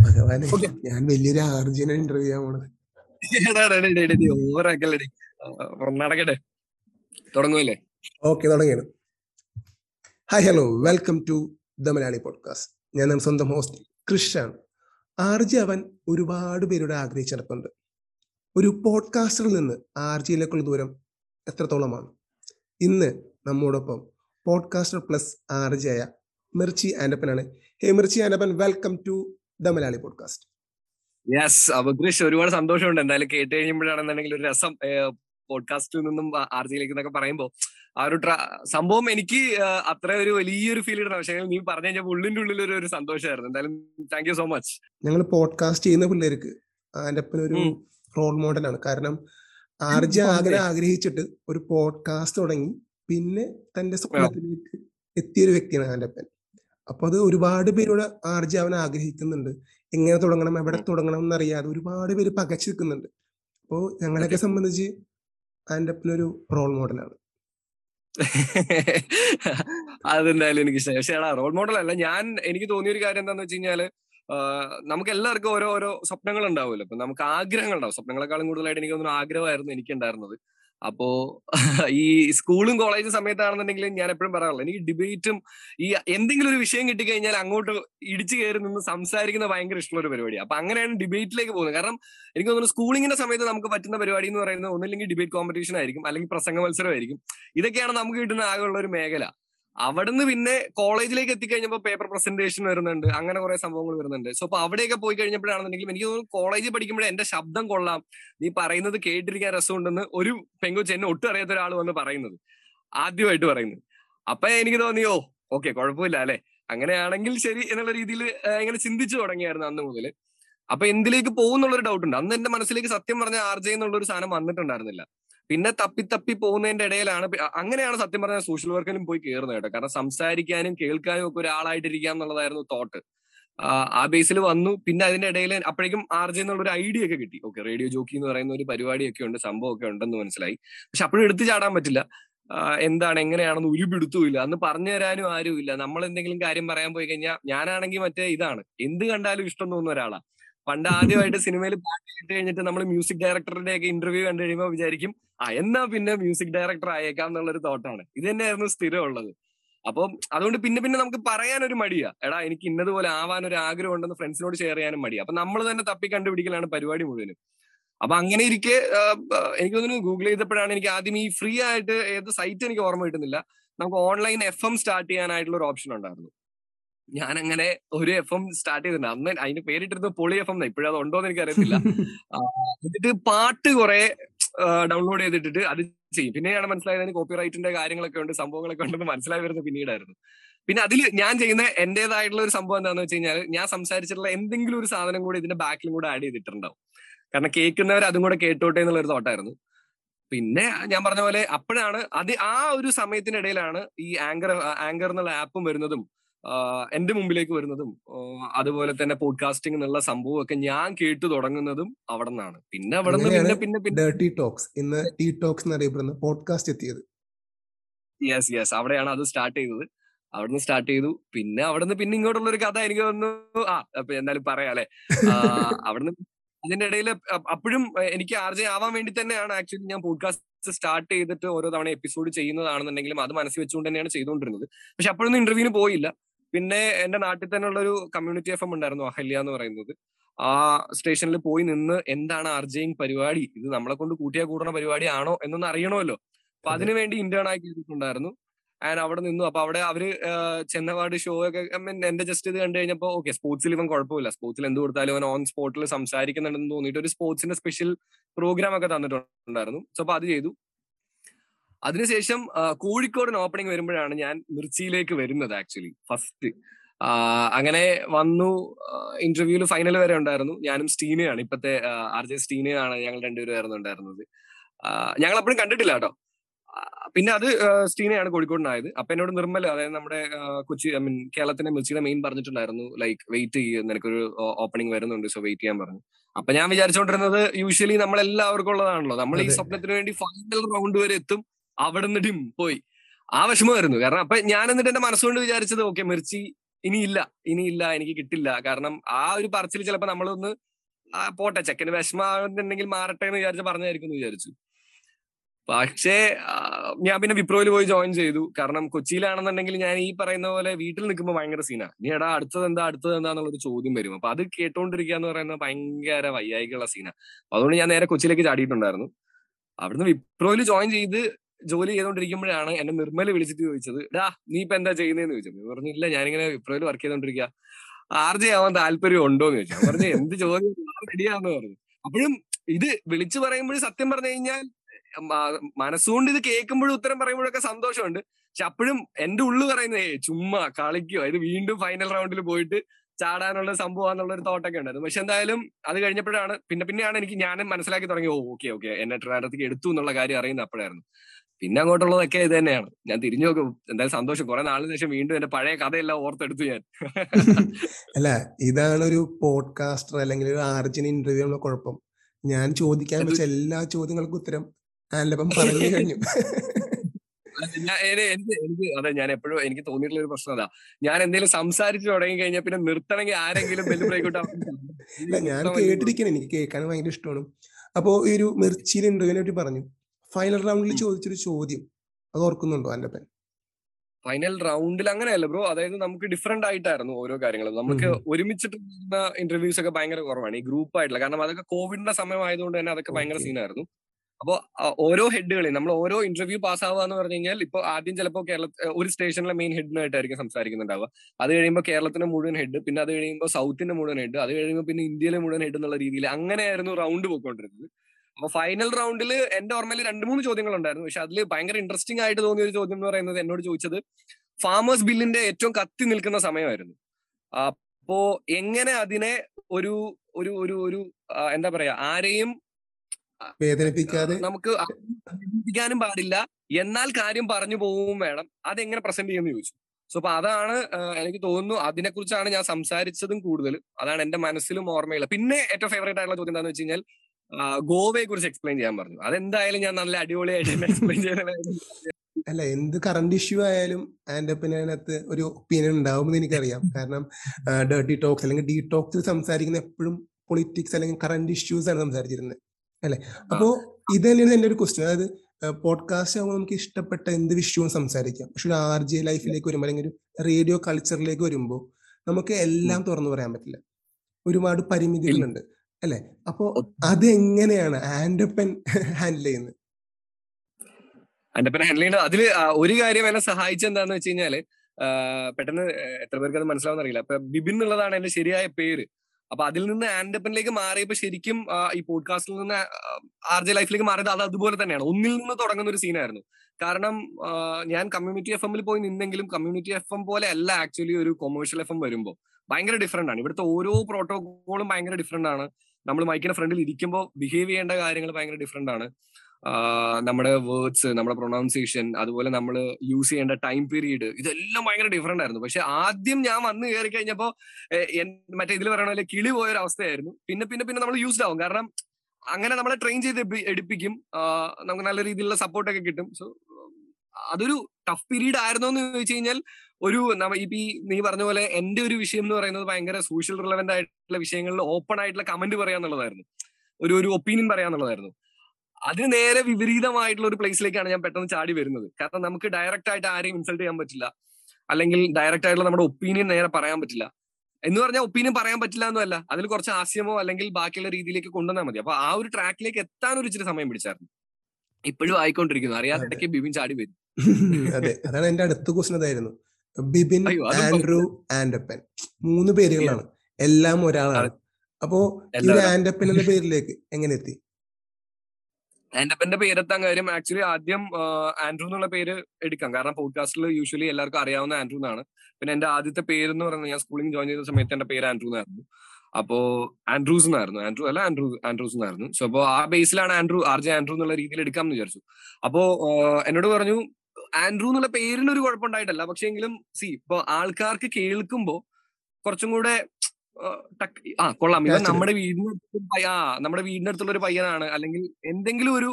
ഭഗവാനെ ഞാൻ വലിയൊരു ആർജിനെ ഇന്റർവ്യൂ ചെയ്യാൻ പോണത് ഓവറാക്കല്ലേ നടക്കട്ടെ. തുടങ്ങുമല്ലേ ഓക്കെ തുടങ്ങിയാണ് hi hello welcome to the Malayali podcast ഞാൻ നമ്മുടെ സ്വന്തം ഹോസ്റ്റ് കൃഷാണ് ആർജി അവൻ ഒരുപാട് പേരുടെ ആഗ്രഹിച്ചിടപ്പുണ്ട് ഒരു പോഡ്കാസ്റ്ററിൽ നിന്ന് ആർജിയിലേക്കുള്ള ദൂരം എത്രത്തോളമാണ്? ഇന്ന് നമ്മോടൊപ്പം പോഡ്കാസ്റ്റർ പ്ലസ് ആർജിയായ Mirchi ആൻഡപ്പനാണ്. Hey Mirchi Andappan welcome to the Malayali podcast. Yes അപ്പൊ കൃഷ് ഒരുപാട് സന്തോഷമുണ്ട്. എന്തായാലും കേട്ട് കഴിയുമ്പോഴാണെന്നുണ്ടെങ്കിൽ ഒരു രസം പോഡ്കാസ്റ്റിൽ നിന്നും ആർജിയിലേക്ക് എന്നൊക്കെ പറയുമ്പോൾ ആ ഒരു സംഭവം എനിക്ക് അത്ര ഒരു വലിയൊരു ഫീൽ ഇടണം. പക്ഷേ നീ പറഞ്ഞു കഴിഞ്ഞാൽ ഉള്ളിന്റെ ഉള്ളിൽ ഒരു ഒരു സന്തോഷമായിരുന്നു. എന്തായാലും താങ്ക് യു സോ മച്ച് ഞങ്ങൾ പോഡ്കാസ്റ്റ് ചെയ്യുന്ന പിള്ളേർക്ക് എന്റെ അപ്പൻ ഒരു റോൾ മോഡലാണ് കാരണം ആർജി ആഗ്രഹം ആഗ്രഹിച്ചിട്ട് ഒരു പോഡ്കാസ്റ്റ് തുടങ്ങി. പിന്നെ തന്റെ സ്വപ്നത്തിലേക്ക് എത്തിയൊരു വ്യക്തിയാണ് ആൻഡപ്പൻ അപ്പൊ അത് ഒരുപാട് പേരോട് ആർജി അവൻ ആഗ്രഹിക്കുന്നുണ്ട്. എങ്ങനെ തുടങ്ങണം എവിടെ തുടങ്ങണം എന്നറിയാതെ ഒരുപാട് പേര് പകച്ചു നിൽക്കുന്നുണ്ട്. അപ്പോ ഞങ്ങളെയൊക്കെ സംബന്ധിച്ച് ആൻഡപ്പനൊരു റോൾ മോഡലാണ് അതെന്തായാലും എനിക്ക് പക്ഷേ റോൾ മോഡൽ അല്ല. ഞാൻ എനിക്ക് തോന്നിയ ഒരു കാര്യം എന്താന്ന് വെച്ച് കഴിഞ്ഞാൽ നമുക്ക് എല്ലാവർക്കും ഓരോ ഓരോ സ്വപ്നങ്ങൾ ഉണ്ടാവുമല്ലോ. അപ്പൊ നമുക്ക് ആഗ്രഹങ്ങൾ ഉണ്ടാവും. സ്വപ്നങ്ങളെക്കാളും കൂടുതലായിട്ട് എനിക്ക് തോന്നുന്നു ആഗ്രഹമായിരുന്നു എനിക്ക് ഉണ്ടായിരുന്നത്. അപ്പോ ഈ സ്കൂളും കോളേജും സമയത്താണെന്നുണ്ടെങ്കിൽ ഞാൻ എപ്പോഴും പറയാറുള്ളൂ എനിക്ക് ഡിബേറ്റും ഈ എന്തെങ്കിലും ഒരു വിഷയം കിട്ടിക്കഴിഞ്ഞാൽ അങ്ങോട്ട് ഇടിച്ചു കയറി നിന്ന് സംസാരിക്കുന്ന ഭയങ്കര ഇഷ്ടമുള്ള ഒരു പരിപാടി അപ്പൊ അങ്ങനെയാണ് ഡിബേറ്റിലേക്ക് പോകുന്നത്. കാരണം എനിക്ക് തോന്നുന്നു സ്കൂളിങ്ങിന്റെ സമയത്ത് നമുക്ക് പറ്റുന്ന പരിപാടി എന്ന് പറയുന്നത് ഒന്നില്ലെങ്കിൽ ഡിബേറ്റ് കോമ്പറ്റീഷൻ ആയിരിക്കും അല്ലെങ്കിൽ പ്രസംഗ മത്സരമായിരിക്കും ഇതൊക്കെയാണ് നമുക്ക് കിട്ടുന്ന ആകെയുള്ള ഒരു മേഖല. അവിടുന്ന് പിന്നെ കോളേജിലേക്ക് എത്തിക്കഴിഞ്ഞപ്പോൾ പേപ്പർ പ്രസന്റേഷൻ വരുന്നുണ്ട്. അങ്ങനെ കുറെ സംഭവങ്ങൾ വരുന്നുണ്ട്. സോ അപ്പൊ അവിടെയൊക്കെ പോയി കഴിഞ്ഞപ്പോഴാണെന്നുണ്ടെങ്കിൽ എനിക്ക് തോന്നുന്നു കോളേജിൽ പഠിക്കുമ്പോഴേ എന്റെ ശബ്ദം കൊള്ളാം. നീ പറയുന്നത് കേട്ടിരിക്കാൻ രസമുണ്ടെന്ന് ഒരു പെങ്കുച്ച എന്നെ ഒട്ടും അറിയാത്ത ഒരാൾ വന്ന് പറയുന്നത്. ആദ്യമായിട്ട് പറയുന്നത്. അപ്പൊ എനിക്ക് തോന്നിയോ ഓക്കെ കുഴപ്പമില്ല അല്ലെ? അങ്ങനെയാണെങ്കിൽ ശരി എന്നുള്ള രീതിയിൽ ഇങ്ങനെ ചിന്തിച്ചു തുടങ്ങിയായിരുന്നു അന്ന് മുതൽ അപ്പൊ എന്തിലേക്ക് പോകുന്നുള്ളൊരു ഡൗട്ട് ഉണ്ട്. അന്ന് എന്റെ മനസ്സിലേക്ക് സത്യം പറഞ്ഞ ആർജെ എന്നുള്ള ഒരു സാധനം വന്നിട്ടുണ്ടായിരുന്നില്ല. പിന്നെ തപ്പി തപ്പി പോകുന്നതിന്റെ ഇടയിലാണ് അങ്ങനെയാണ് സത്യം പറഞ്ഞാൽ സോഷ്യൽ വർക്കിലും പോയി കയറുന്നത് കേട്ടോ. കാരണം സംസാരിക്കാനും കേൾക്കാനും ഒക്കെ ഒരാളായിട്ടിരിക്കുക എന്നുള്ളതായിരുന്നു തോട്ട് ആ ബേസിൽ വന്നു. പിന്നെ അതിന്റെ ഇടയിൽ അപ്പോഴേക്കും ആർ ജെ എന്നുള്ള ഒരു ഐഡിയ ഒക്കെ കിട്ടി. ഓക്കെ റേഡിയോ ജോക്കി എന്ന് പറയുന്ന ഒരു പരിപാടിയൊക്കെ ഉണ്ട് സംഭവമൊക്കെ ഉണ്ടെന്ന് മനസ്സിലായി. പക്ഷെ അപ്പോഴും എടുത്തു ചാടാൻ പറ്റില്ല. എന്താണ് എങ്ങനെയാണെന്ന് ഒരു പിടുത്തുമില്ല അന്ന് പറഞ്ഞു തരാനും ആരുമില്ല. നമ്മൾ എന്തെങ്കിലും കാര്യം പറയാൻ പോയി കഴിഞ്ഞാൽ ഞാനാണെങ്കിൽ മറ്റേ ഇതാണ്. എന്ത് കണ്ടാലും ഇഷ്ടം തോന്നുന്ന ഒരാളാ. പണ്ട് ആദ്യമായിട്ട് സിനിമയിൽ പാട്ട് കേട്ട് കഴിഞ്ഞിട്ട് നമ്മൾ മ്യൂസിക് ഡയറക്ടറുടെ ഒക്കെ ഇന്റർവ്യൂ കണ്ടു കഴിയുമ്പോൾ വിചാരിക്കും ആ എന്നാ പിന്നെ മ്യൂസിക് ഡയറക്ടർ ആയേക്കാം എന്നുള്ളൊരു തോട്ടാണ്. ഇത് തന്നെയായിരുന്നു സ്ഥിരം ഉള്ളത് അപ്പം അതുകൊണ്ട് പിന്നെ പിന്നെ നമുക്ക് പറയാൻ ഒരു മടിയാ. എടാ എനിക്ക് ഇന്നതുപോലെ ആവാൻ ഒരു ആഗ്രഹം ഉണ്ടെന്ന് ഫ്രണ്ട്സിനോട് ഷെയർ ചെയ്യാനും മടിയാ. അപ്പൊ നമ്മൾ തന്നെ തപ്പി കണ്ടുപിടിക്കലാണ് പരിപാടി മുഴുവനും. അപ്പൊ അങ്ങനെ ഇരിക്കെ എനിക്ക് തോന്നുന്നു ഗൂഗിൾ ചെയ്തപ്പോഴാണ് എനിക്ക് ആദ്യം ഈ ഫ്രീ ആയിട്ട് ഏത് സൈറ്റ് എനിക്ക് ഓർമ്മ കിട്ടുന്നില്ല. നമുക്ക് ഓൺലൈൻ എഫ് എം സ്റ്റാർട്ട് ചെയ്യാനായിട്ടുള്ള ഒരു ഓപ്ഷൻ ഉണ്ടായിരുന്നു. ഞാൻ അങ്ങനെ ഒരു എഫ് എം സ്റ്റാർട്ട് ചെയ്തിട്ടുണ്ട്. അന്ന് അതിന് പേരിട്ടിരുന്നത് പൊളി എഫ് എം ഇപ്പോഴും അത് ഉണ്ടോ എന്ന് എനിക്ക് അറിയത്തില്ല എന്നിട്ട് പാട്ട് കുറെ ഡൗൺലോഡ് ചെയ്തിട്ടിട്ട് അത് ചെയ്യും. പിന്നെയാണ് മനസ്സിലായത് കോപ്പി റൈറ്റിന്റെ കാര്യങ്ങളൊക്കെ ഉണ്ട് സംഭവങ്ങളൊക്കെ ഉണ്ടെന്ന് മനസ്സിലായി വരുന്നത് പിന്നീടായിരുന്നു. പിന്നെ അതിൽ ഞാൻ ചെയ്യുന്ന എന്റേതായിട്ടുള്ള ഒരു സംഭവം എന്താണെന്ന് വെച്ച് കഴിഞ്ഞാൽ ഞാൻ സംസാരിച്ചിട്ടുള്ള എന്തെങ്കിലും ഒരു സാധനം കൂടി ഇതിന്റെ ബാക്കിലും കൂടെ ആഡ് ചെയ്തിട്ടുണ്ടാവും. കാരണം കേൾക്കുന്നവർ അതും കൂടെ കേട്ടോട്ടെ എന്നുള്ള ഒരു തോട്ടായിരുന്നു. പിന്നെ ഞാൻ പറഞ്ഞ പോലെ അപ്പോഴാണ് അത് ആ ഒരു സമയത്തിനിടയിലാണ് ഈ ആങ്കർ ആങ്കർ എന്നുള്ള ആപ്പും വരുന്നതും എന്റെ മുമ്പിലേക്ക് വരുന്നതും അതുപോലെ തന്നെ പോഡ്കാസ്റ്റിംഗ് എന്നുള്ള സംഭവം ഒക്കെ ഞാൻ കേട്ടു തുടങ്ങുന്നതും അവിടെ നിന്നാണ് പിന്നെ അവിടെ നിന്ന് പിന്നെ പിന്നെ ഡേർട്ടി ടോക്സ് ഇന്ന് ടീ ടോക്സ് എന്നറിയപ്പെടുന്ന പോഡ്കാസ്റ്റ് എത്തിയത്. യെസ് യെസ് അവിടെയാണ് അത് സ്റ്റാർട്ട് ചെയ്തത്. അവിടുന്ന് സ്റ്റാർട്ട് ചെയ്തു. പിന്നെ അവിടുന്ന് പിന്നെ ഇങ്ങോട്ടുള്ള ഒരു കഥ എനിക്ക് തോന്നുന്നു ആ അപ്പൊ എന്തായാലും പറയാം അല്ലെ? അവിടുന്ന് അതിന്റെ ഇടയിൽ അപ്പോഴും എനിക്ക് ആർജെ ആവാൻ വേണ്ടി തന്നെയാണ് ആക്ച്വലി ഞാൻ പോഡ്കാസ്റ്റ് സ്റ്റാർട്ട് ചെയ്തിട്ട് ഓരോ തവണ എപ്പിസോഡ് ചെയ്യുന്നതാണെന്നുണ്ടെങ്കിലും അത് മനസ്സിൽ വെച്ചുകൊണ്ട് തന്നെയാണ് ചെയ്തുകൊണ്ടിരുന്നത്. പക്ഷെ അപ്പോഴൊന്നും ഇന്റർവ്യൂവിന് പോയില്ല. പിന്നെ എന്റെ നാട്ടിൽ തന്നെ ഉള്ള ഒരു കമ്മ്യൂണിറ്റി എഫ് എം ഉണ്ടായിരുന്നു അഹല്യ എന്ന് പറയുന്നത്. ആ സ്റ്റേഷനിൽ പോയി നിന്ന് എന്താണ് ആർജയിങ് പരിപാടി? ഇത് നമ്മളെ കൊണ്ട് കൂട്ടിയാ കൂടുന്ന പരിപാടി ആണോ എന്നൊന്ന് അറിയണമല്ലോ. അപ്പൊ അതിനുവേണ്ടി ഇന്റേൺ ആയി ചെയ്തിട്ടുണ്ടായിരുന്നു ആൻഡ് അവിടെ നിന്നു. അപ്പൊ അവിടെ അവർ ചെന്നപാട് ഷോ ഒക്കെ എന്റെ ജസ്റ്റ് ഇത് കണ്ടു കഴിഞ്ഞപ്പോ ഓക്കെ സ്പോർട്സിൽ ഇവൻ കുഴപ്പമില്ല. സ്പോർട്സിൽ എന്ത് കൊടുത്താലും അവൻ ഓൺ സ്പോട്ടിൽ സംസാരിക്കുന്നുണ്ടെന്ന് തോന്നിയിട്ട് ഒരു സ്പോർട്സിന്റെ സ്പെഷ്യൽ പ്രോഗ്രാം ഒക്കെ തന്നിട്ടുണ്ടായിരുന്നു. സോ അപ്പൊ അത് ചെയ്തു. അതിനുശേഷം കോഴിക്കോടിന് ഓപ്പണിംഗ് വരുമ്പോഴാണ് ഞാൻ മിർച്ചിയിലേക്ക് വരുന്നത് ആക്ച്വലി ഫസ്റ്റ്. അങ്ങനെ വന്നു ഇന്റർവ്യൂൽ ഫൈനൽ വരെ ഉണ്ടായിരുന്നു. ഞാനും സ്റ്റീനയാണ് ഇപ്പത്തെ ആർ ജെ സ്റ്റീനയാണ് ഞങ്ങൾ രണ്ടുപേരും ഉണ്ടായിരുന്നത് ഞങ്ങൾ അപ്പോഴും കണ്ടിട്ടില്ല കേട്ടോ. പിന്നെ അത് സ്റ്റീനയാണ് കോഴിക്കോടിനായത്. അപ്പൊ എന്നോട് നിർമ്മൽ അതായത് നമ്മുടെ കൊച്ചി ഐ മീൻ കേരളത്തിന്റെ മിർച്ചിയുടെ മെയിൻ പറഞ്ഞിട്ടുണ്ടായിരുന്നു ലൈക്ക് വെയിറ്റ് ചെയ്യുക നിനക്കൊരു ഓപ്പണിംഗ് വരുന്നുണ്ട് സോ വെയിറ്റ് ചെയ്യാൻ പറഞ്ഞു. അപ്പൊ ഞാൻ വിചാരിച്ചോണ്ടിരുന്നത് യൂഷ്വലി നമ്മളെല്ലാവർക്കും ഉള്ളതാണല്ലോ. നമ്മൾ ഈ സ്വപ്നത്തിന് വേണ്ടി ഫൈനൽ റൗണ്ട് വരെ എത്തും. അവിടെ നിന്ന് ഡിം പോയി. ആ വിഷമമായിരുന്നു. കാരണം അപ്പൊ ഞാൻ എന്നിട്ട് എന്റെ മനസ്സുകൊണ്ട് വിചാരിച്ചത് ഓക്കെ മിർച്ചി ഇനിയില്ല ഇനിയില്ല എനിക്ക് കിട്ടില്ല. കാരണം ആ ഒരു പറച്ചിൽ ചിലപ്പോ നമ്മളൊന്ന് പോട്ടെ ചെക്കന് വിഷമാകുന്നുണ്ടെങ്കിൽ മാറട്ടെ എന്ന് വിചാരിച്ച് പറഞ്ഞായിരിക്കും എന്ന് വിചാരിച്ചു. പക്ഷേ ഞാൻ പിന്നെ വിപ്രോയിൽ പോയി ജോയിൻ ചെയ്തു. കാരണം കൊച്ചിയിലാണെന്നുണ്ടെങ്കിൽ ഞാൻ ഈ പറയുന്ന പോലെ വീട്ടിൽ നിൽക്കുമ്പോൾ ഭയങ്കര സീനാ. നീ എടാ അടുത്തത് എന്താ അടുത്തത് എന്താന്നുള്ളൊരു ചോദ്യം വരും. അപ്പൊ അത് കേട്ടോണ്ടിരിക്കുക എന്ന് പറയുന്നത് ഭയങ്കര വയ്യായിക്കുള്ള സീനാ. അതുകൊണ്ട് ഞാൻ നേരെ കൊച്ചിയിലേക്ക് ചാടിയിട്ടുണ്ടായിരുന്നു. അവിടുന്ന് വിപ്രോയിൽ ജോയിൻ ചെയ്ത് ജോലി ചെയ്തോണ്ടിരിക്കുമ്പോഴാണ് എന്നെ നിർമ്മല വിളിച്ചിട്ട് ചോദിച്ചത് ഡാ നീ ഇപ്പൊ എന്താ ചെയ്യുന്നതെന്ന് ചോദിച്ചത് പറഞ്ഞില്ല ഞാനിങ്ങനെ വിപ്രോയിൽ വർക്ക് ചെയ്തോണ്ടിരിക്കുക ആർ ജെ ആവാൻ താല്പര്യം ഉണ്ടോ എന്ന് ചോദിച്ചു പറഞ്ഞു എന്ത് ചോദ്യം? റെഡിയാന്ന് പറഞ്ഞു. അപ്പോഴും ഇത് വിളിച്ചു പറയുമ്പോഴും സത്യം പറഞ്ഞു കഴിഞ്ഞാൽ മനസ്സുകൊണ്ട് ഇത് കേൾക്കുമ്പോഴും ഉത്തരം പറയുമ്പോഴൊക്കെ സന്തോഷമുണ്ട്. പക്ഷെ അപ്പോഴും എന്റെ ഉള്ളു പറയുന്നത് "ഏയ് ചുമ്മാ കളിക്കോ. ഇത് വീണ്ടും ഫൈനൽ റൗണ്ടിൽ പോയിട്ട് ചാടാനുള്ള സംഭവം എന്നുള്ള ഒരു തോട്ടൊക്കെ ഉണ്ടായിരുന്നു. പക്ഷെ എന്തായാലും അത് കഴിഞ്ഞപ്പോഴാണ് പിന്നെ പിന്നെയാണ് എനിക്ക് ഞാനും മനസ്സിലാക്കി തുടങ്ങി ഓ ഓക്കെ ഓക്കെ എന്നെ ട്രിവാൻഡ്രത്തേക്ക് എടുത്തു എന്നുള്ള കാര്യം അറിയുന്ന അപ്പോഴായിരുന്നു. പിന്നെ അങ്ങോട്ടുള്ളതൊക്കെ ഇത് തന്നെയാണ്. ഞാൻ തിരിഞ്ഞു നോക്കും. എന്തായാലും സന്തോഷം. കുറെ നാളിന് ശേഷം വീണ്ടും എന്റെ പഴയ കഥയെല്ലാം ഓർത്തെടുത്തു ഞാൻ. അല്ല ഇതാണ് ഒരു പോഡ്കാസ്റ്റർ അല്ലെങ്കിൽ ഒരു ആർജിൻ ഇന്റർവ്യൂ ഉള്ള കുഴപ്പം. ഞാൻ ചോദിക്കാൻ വെച്ച എല്ലാ ചോദ്യങ്ങൾക്കും ഉത്തരം ആൻഡപ്പം പറഞ്ഞു കഴിഞ്ഞു. എനിക്ക് അതെ ഞാൻ എപ്പോഴും എനിക്ക് തോന്നിയിട്ടുള്ള ഒരു പ്രശ്നം അതാ. ഞാൻ എന്തെങ്കിലും സംസാരിച്ചു തുടങ്ങി കഴിഞ്ഞാൽ പിന്നെ നിർത്തണമെങ്കിൽ ആരെങ്കിലും ബെല്ല് ബ്രേക്ക് അല്ല ഞാൻ കേട്ടിരിക്കണം എനിക്ക് കേൾക്കാൻ ഭയങ്കര ഇഷ്ടമാണ്. അപ്പോ ഈ ഒരു മിർച്ചിയിൽ ഇന്റർവ്യൂവിനെ പറ്റി പറഞ്ഞു. ഫൈനൽ റൗണ്ടിൽ. ചോദിച്ചൊരു ചോദ്യം. അത് ഓർക്കുന്നുണ്ടോ എന്റെ പേര് ഫൈനൽ റൗണ്ടിൽ അങ്ങനെയല്ല ബ്രോ അതായത് നമുക്ക് ഡിഫറെന്റ് ആയിട്ടായിരുന്നു ഓരോ കാര്യങ്ങളും. നമുക്ക്. ഒരുമിച്ചിട്ട് ഇന്റർവ്യൂസ് ഒക്കെ ഭയങ്കര കുറവാണ്. ഈ ഗ്രൂപ്പ് ആയിട്ടുള്ള. കാരണം അതൊക്കെ കോവിഡിന്റെ സമയമായതുകൊണ്ട് തന്നെ അതൊക്കെ ഭയങ്കര സീനായിരുന്നു അപ്പോ ഓരോ ഹെഡുകളെയും നമ്മൾ ഓരോ ഇന്റർവ്യൂ പാസ് ആവുക എന്ന് പറഞ്ഞു കഴിഞ്ഞാൽ ഇപ്പൊ ആദ്യം ചിലപ്പോൾ കേരള ഒരു സ്റ്റേഷനിലെ മെയിൻ ഹെഡിനായിട്ടായിരിക്കും സംസാരിക്കുന്നുണ്ടാവുക. അത് കഴിയുമ്പോൾ കേരളത്തിന്റെ മുഴുവൻ ഹെഡ് പിന്നെ അത് കഴിയുമ്പോൾ സൗത്തിന്റെ മുഴുവൻ ഹെഡ് അത് കഴിയുമ്പോൾ പിന്നെ ഇന്ത്യയിലെ മുഴുവൻ ഹെഡ് എന്നുള്ള രീതിയിൽ അങ്ങനെയായിരുന്നു റൗണ്ട് പോയിക്കൊണ്ടിരുന്നത്. അപ്പൊ ഫൈനൽ റൗണ്ടിൽ എന്റെ ഓർമ്മയിൽ രണ്ട് മൂന്ന് ചോദ്യങ്ങൾ ഉണ്ടായിരുന്നു പക്ഷെ അതിൽ ഭയങ്കര ഇൻട്രസ്റ്റിംഗ് ആയിട്ട് തോന്നിയ ഒരു ചോദ്യം എന്ന് പറയുന്നത് എന്നോട് ചോദിച്ചത് ഫാമേഴ്സ് ബില്ലിന്റെ ഏറ്റവും കത്തി നിൽക്കുന്ന സമയമായിരുന്നു. അപ്പോ എങ്ങനെ അതിനെ ഒരു ഒരു ഒരു ഒരു എന്താ പറയാ ആരെയും വേദനിപ്പിക്കാതെ നമുക്ക് വേദനിപ്പിക്കാനും പാടില്ല. എന്നാൽ കാര്യം പറഞ്ഞു പോവും വേണം. അതെങ്ങനെ പ്രസന്റ് ചെയ്യുമെന്ന് ചോദിച്ചു. സോ അപ്പൊ അതാണ് എനിക്ക് തോന്നുന്നു അതിനെക്കുറിച്ചാണ് ഞാൻ സംസാരിച്ചതും കൂടുതൽ. അതാണ് എന്റെ മനസ്സിലും ഓർമ്മയില്ല പിന്നെ ഏറ്റവും ഫേവറേറ്റ് ആയിട്ടുള്ള ചോദ്യം എന്താണെന്ന് വെച്ച് കഴിഞ്ഞാൽ ഗോവയെ കുറിച്ച് എക്സ്പ്ലെയിൻ ചെയ്യാൻ പറഞ്ഞു. അതെന്തായാലും ഞാൻ നല്ല അടിപൊളിയായിട്ട് എക്സ്പ്ലെയിൻ ചെയ്യാൻ അല്ല എന്ത് കറണ്ട് ഇഷ്യൂ ആയാലും ആൻഡ് അതിനകത്ത് ഒരു ഒപ്പീനിയൻ ഉണ്ടാവുമെന്ന് എനിക്കറിയാം. കാരണം ഡേർട്ടി ടോക്സ് അല്ലെങ്കിൽ ഡി ടോക്സിൽ സംസാരിക്കുന്ന എപ്പോഴും പൊളിറ്റിക്സ് അല്ലെങ്കിൽ കറണ്ട് ഇഷ്യൂസ് ആണ് സംസാരിച്ചിരുന്നത്. അല്ലെ? അപ്പോ ഇത് തന്നെയാണ് എന്റെ ഒരു ക്വസ്റ്റ്യൻ അതായത് പോഡ്കാസ്റ്റ് ആകുമ്പോൾ നമുക്ക് ഇഷ്ടപ്പെട്ട എന്ത് വിഷയവും സംസാരിക്കാം. പക്ഷെ ഒരു ആർ ജെ ലൈഫിലേക്ക് വരുമ്പോൾ അല്ലെങ്കിൽ ഒരു റേഡിയോ കൾച്ചറിലേക്ക് വരുമ്പോൾ നമുക്ക് എല്ലാം തുറന്നു പറയാൻ പറ്റില്ല. ഒരുപാട് പരിമിതികളുണ്ട്. അല്ലെ? അപ്പോ അത് എങ്ങനെയാണ് ആൻഡപ്പൻ ഹാൻഡിൽ ചെയ്യുന്നത് ആൻഡപ്പൻ ഹാൻഡിൽ ചെയ്യുന്നത് അതിൽ ഒരു കാര്യം എന്നെ സഹായിച്ചെന്താന്ന് വെച്ച് കഴിഞ്ഞാൽ പെട്ടെന്ന് എത്ര പേർക്ക് അത് മനസ്സിലാവുന്ന അറിയില്ല അപ്പൊ ബിബിൻ എന്നുള്ളതാണ് എന്റെ ശരിയായ പേര്. അപ്പൊ അതിൽ നിന്ന് ആൻഡപ്പനിലേക്ക് മാറിയപ്പോ ശരിക്കും ഈ പോഡ്കാസ്റ്റിൽ നിന്ന് ആർ ജെ ലൈഫിലേക്ക് മാറിയത് അത് അതുപോലെ തന്നെയാണ്. ഒന്നിൽ നിന്ന് തുടങ്ങുന്ന ഒരു സീനായിരുന്നു. കാരണം ഞാൻ കമ്മ്യൂണിറ്റി എഫ് എമ്മിൽ പോയി നിന്നെങ്കിലും കമ്മ്യൂണിറ്റി എഫ് എം പോലെ അല്ല ആക്ച്വലി ഒരു കൊമേഴ്ഷ്യൽ എഫ് എം വരുമ്പോൾ ഭയങ്കര ഡിഫറെന്റ് ആണ്. ഇവിടുത്തെ ഓരോ പ്രോട്ടോകോളും ഭയങ്കര ഡിഫറെന്റ് ആണ്. നമ്മൾ മൈക്കിന്റെ ഫ്രണ്ടിൽ ഇരിക്കുമ്പോൾ ബിഹേവ് ചെയ്യേണ്ട കാര്യങ്ങൾ ഭയങ്കര ഡിഫറെന്റ് ആണ്. നമ്മുടെ വേർഡ്സ് നമ്മുടെ പ്രൊണൗൺസിയേഷൻ അതുപോലെ നമ്മൾ യൂസ് ചെയ്യേണ്ട ടൈം പീരീഡ് ഇതെല്ലാം ഭയങ്കര ഡിഫറെന്റ് ആയിരുന്നു. പക്ഷെ ആദ്യം ഞാൻ വന്ന് കയറി കഴിഞ്ഞപ്പോ ഏഹ് എൻ- മറ്റേ ഇതിൽ പറയണ പോലെ കിളി പോയൊരു അവസ്ഥയായിരുന്നു. പിന്നെ പിന്നെ പിന്നെ നമ്മൾ യൂസ്ഡ് ആവും. കാരണം അങ്ങനെ നമ്മളെ ട്രെയിൻ ചെയ്ത് എടുപ്പിക്കും. നമുക്ക് നല്ല രീതിയിലുള്ള സപ്പോർട്ടൊക്കെ കിട്ടും. സോ അതൊരു ടഫ് പീരീഡ് ആയിരുന്നു എന്ന് ചോദിച്ചു കഴിഞ്ഞാൽ ഒരു നമ്മ ഇപ്പൊ ഈ നീ പറഞ്ഞ പോലെ എന്റെ ഒരു വിഷയം എന്ന് പറയുന്നത് ഭയങ്കര സോഷ്യൽ റിലവന്റ് ആയിട്ടുള്ള വിഷയങ്ങളിൽ ഓപ്പൺ ആയിട്ടുള്ള കമന്റ് പറയാന്നുള്ളതായിരുന്നു. ഒരു ഒരു ഒപ്പീനിയൻ പറയാന്നുള്ളതായിരുന്നു. അതിന് നേരെ വിപരീതമായിട്ടുള്ള ഒരു പ്ലേസിലേക്കാണ് ഞാൻ പെട്ടെന്ന് ചാടി വരുന്നത്. കാരണം നമുക്ക് ഡയറക്റ്റ് ആയിട്ട് ആരെയും ഇൻസൾട്ട് ചെയ്യാൻ പറ്റില്ല. അല്ലെങ്കിൽ ഡയറക്റ്റ് ആയിട്ടുള്ള നമ്മുടെ ഒപ്പീനിയൻ നേരെ പറയാൻ പറ്റില്ല. എന്ന് പറഞ്ഞാൽ ഒപ്പീനിയൻ പറയാൻ പറ്റില്ല എന്നല്ല. അതിൽ കുറച്ച് ആശയമോ അല്ലെങ്കിൽ ബാക്കിയുള്ള രീതിയിലേക്ക് കൊണ്ടുവന്നാൽ മതി. അപ്പൊ ആ ഒരു ട്രാക്കിലേക്ക് എത്താൻ ഒരു ഇച്ചിരി സമയം പിടിച്ചായിരുന്നു. ഇപ്പോഴും ആയിക്കൊണ്ടിരിക്കുന്നു. അറിയാതെ ബിബിൻ ചാടി വരും. അതെ അതാണ് എന്റെ അടുത്ത ക്വസ്റ്റൻ അതായിരുന്നു Bibin Andrew and Andrew Andappan. മൂന്ന് പേരുകളാണ്. എല്ലാം ഒരാളാണ്. അപ്പോ ഈ ആൻഡപ്പൻ എന്ന പേരിലേക്ക് എങ്ങനെ എത്തി? ആൻഡപ്പന്റെ പേരെത്താൻ കാര്യം ആക്ച്വലി ആദ്യം ആൻഡ്രൂ എന്നുള്ള പേര് എടുക്കാം. കാരണം പോഡ്കാസ്റ്റിൽ യൂഷ്വലി എല്ലാവർക്കും അറിയാവുന്ന ആൻഡ്രൂ എന്നാണ്. പിന്നെ എന്റെ ആദ്യത്തെ പേര് എന്ന് പറയുന്നത് ഞാൻ സ്കൂളിൽ ജോയിൻ ചെയ്ത സമയത്ത് എന്റെ പേര് ആൻഡ്രൂ എന്നായിരുന്നു. അപ്പോ ആൻഡ്രൂസ് എന്നായിരുന്നു. ആൻഡ്രൂ അല്ല ആൻഡ്രൂ ആൻഡ്രൂസ് എന്നായിരുന്നു. സോ അപ്പോ ആ ബേസിലാണ് ആൻഡ്രൂ ആർ ജെ ആൻഡ്രൂ എന്നുള്ള രീതിയിൽ എടുക്കാമെന്ന് വിചാരിച്ചു. അപ്പോ എന്നോട് പറഞ്ഞു ആൻഡ്രൂ എന്നുള്ള പേരിന് ഒരു കുഴപ്പമുണ്ടായിട്ടല്ല. പക്ഷെ എങ്കിലും സി ഇപ്പൊ ആൾക്കാർക്ക് കേൾക്കുമ്പോ കുറച്ചും കൂടെ ആ, കൊള്ളാം. ഇവൻ നമ്മുടെ വീടിന് ആ നമ്മുടെ വീടിനടുത്തുള്ള അടുത്തുള്ള ഒരു പയ്യനാണ്. അല്ലെങ്കിൽ എന്തെങ്കിലും ഒരു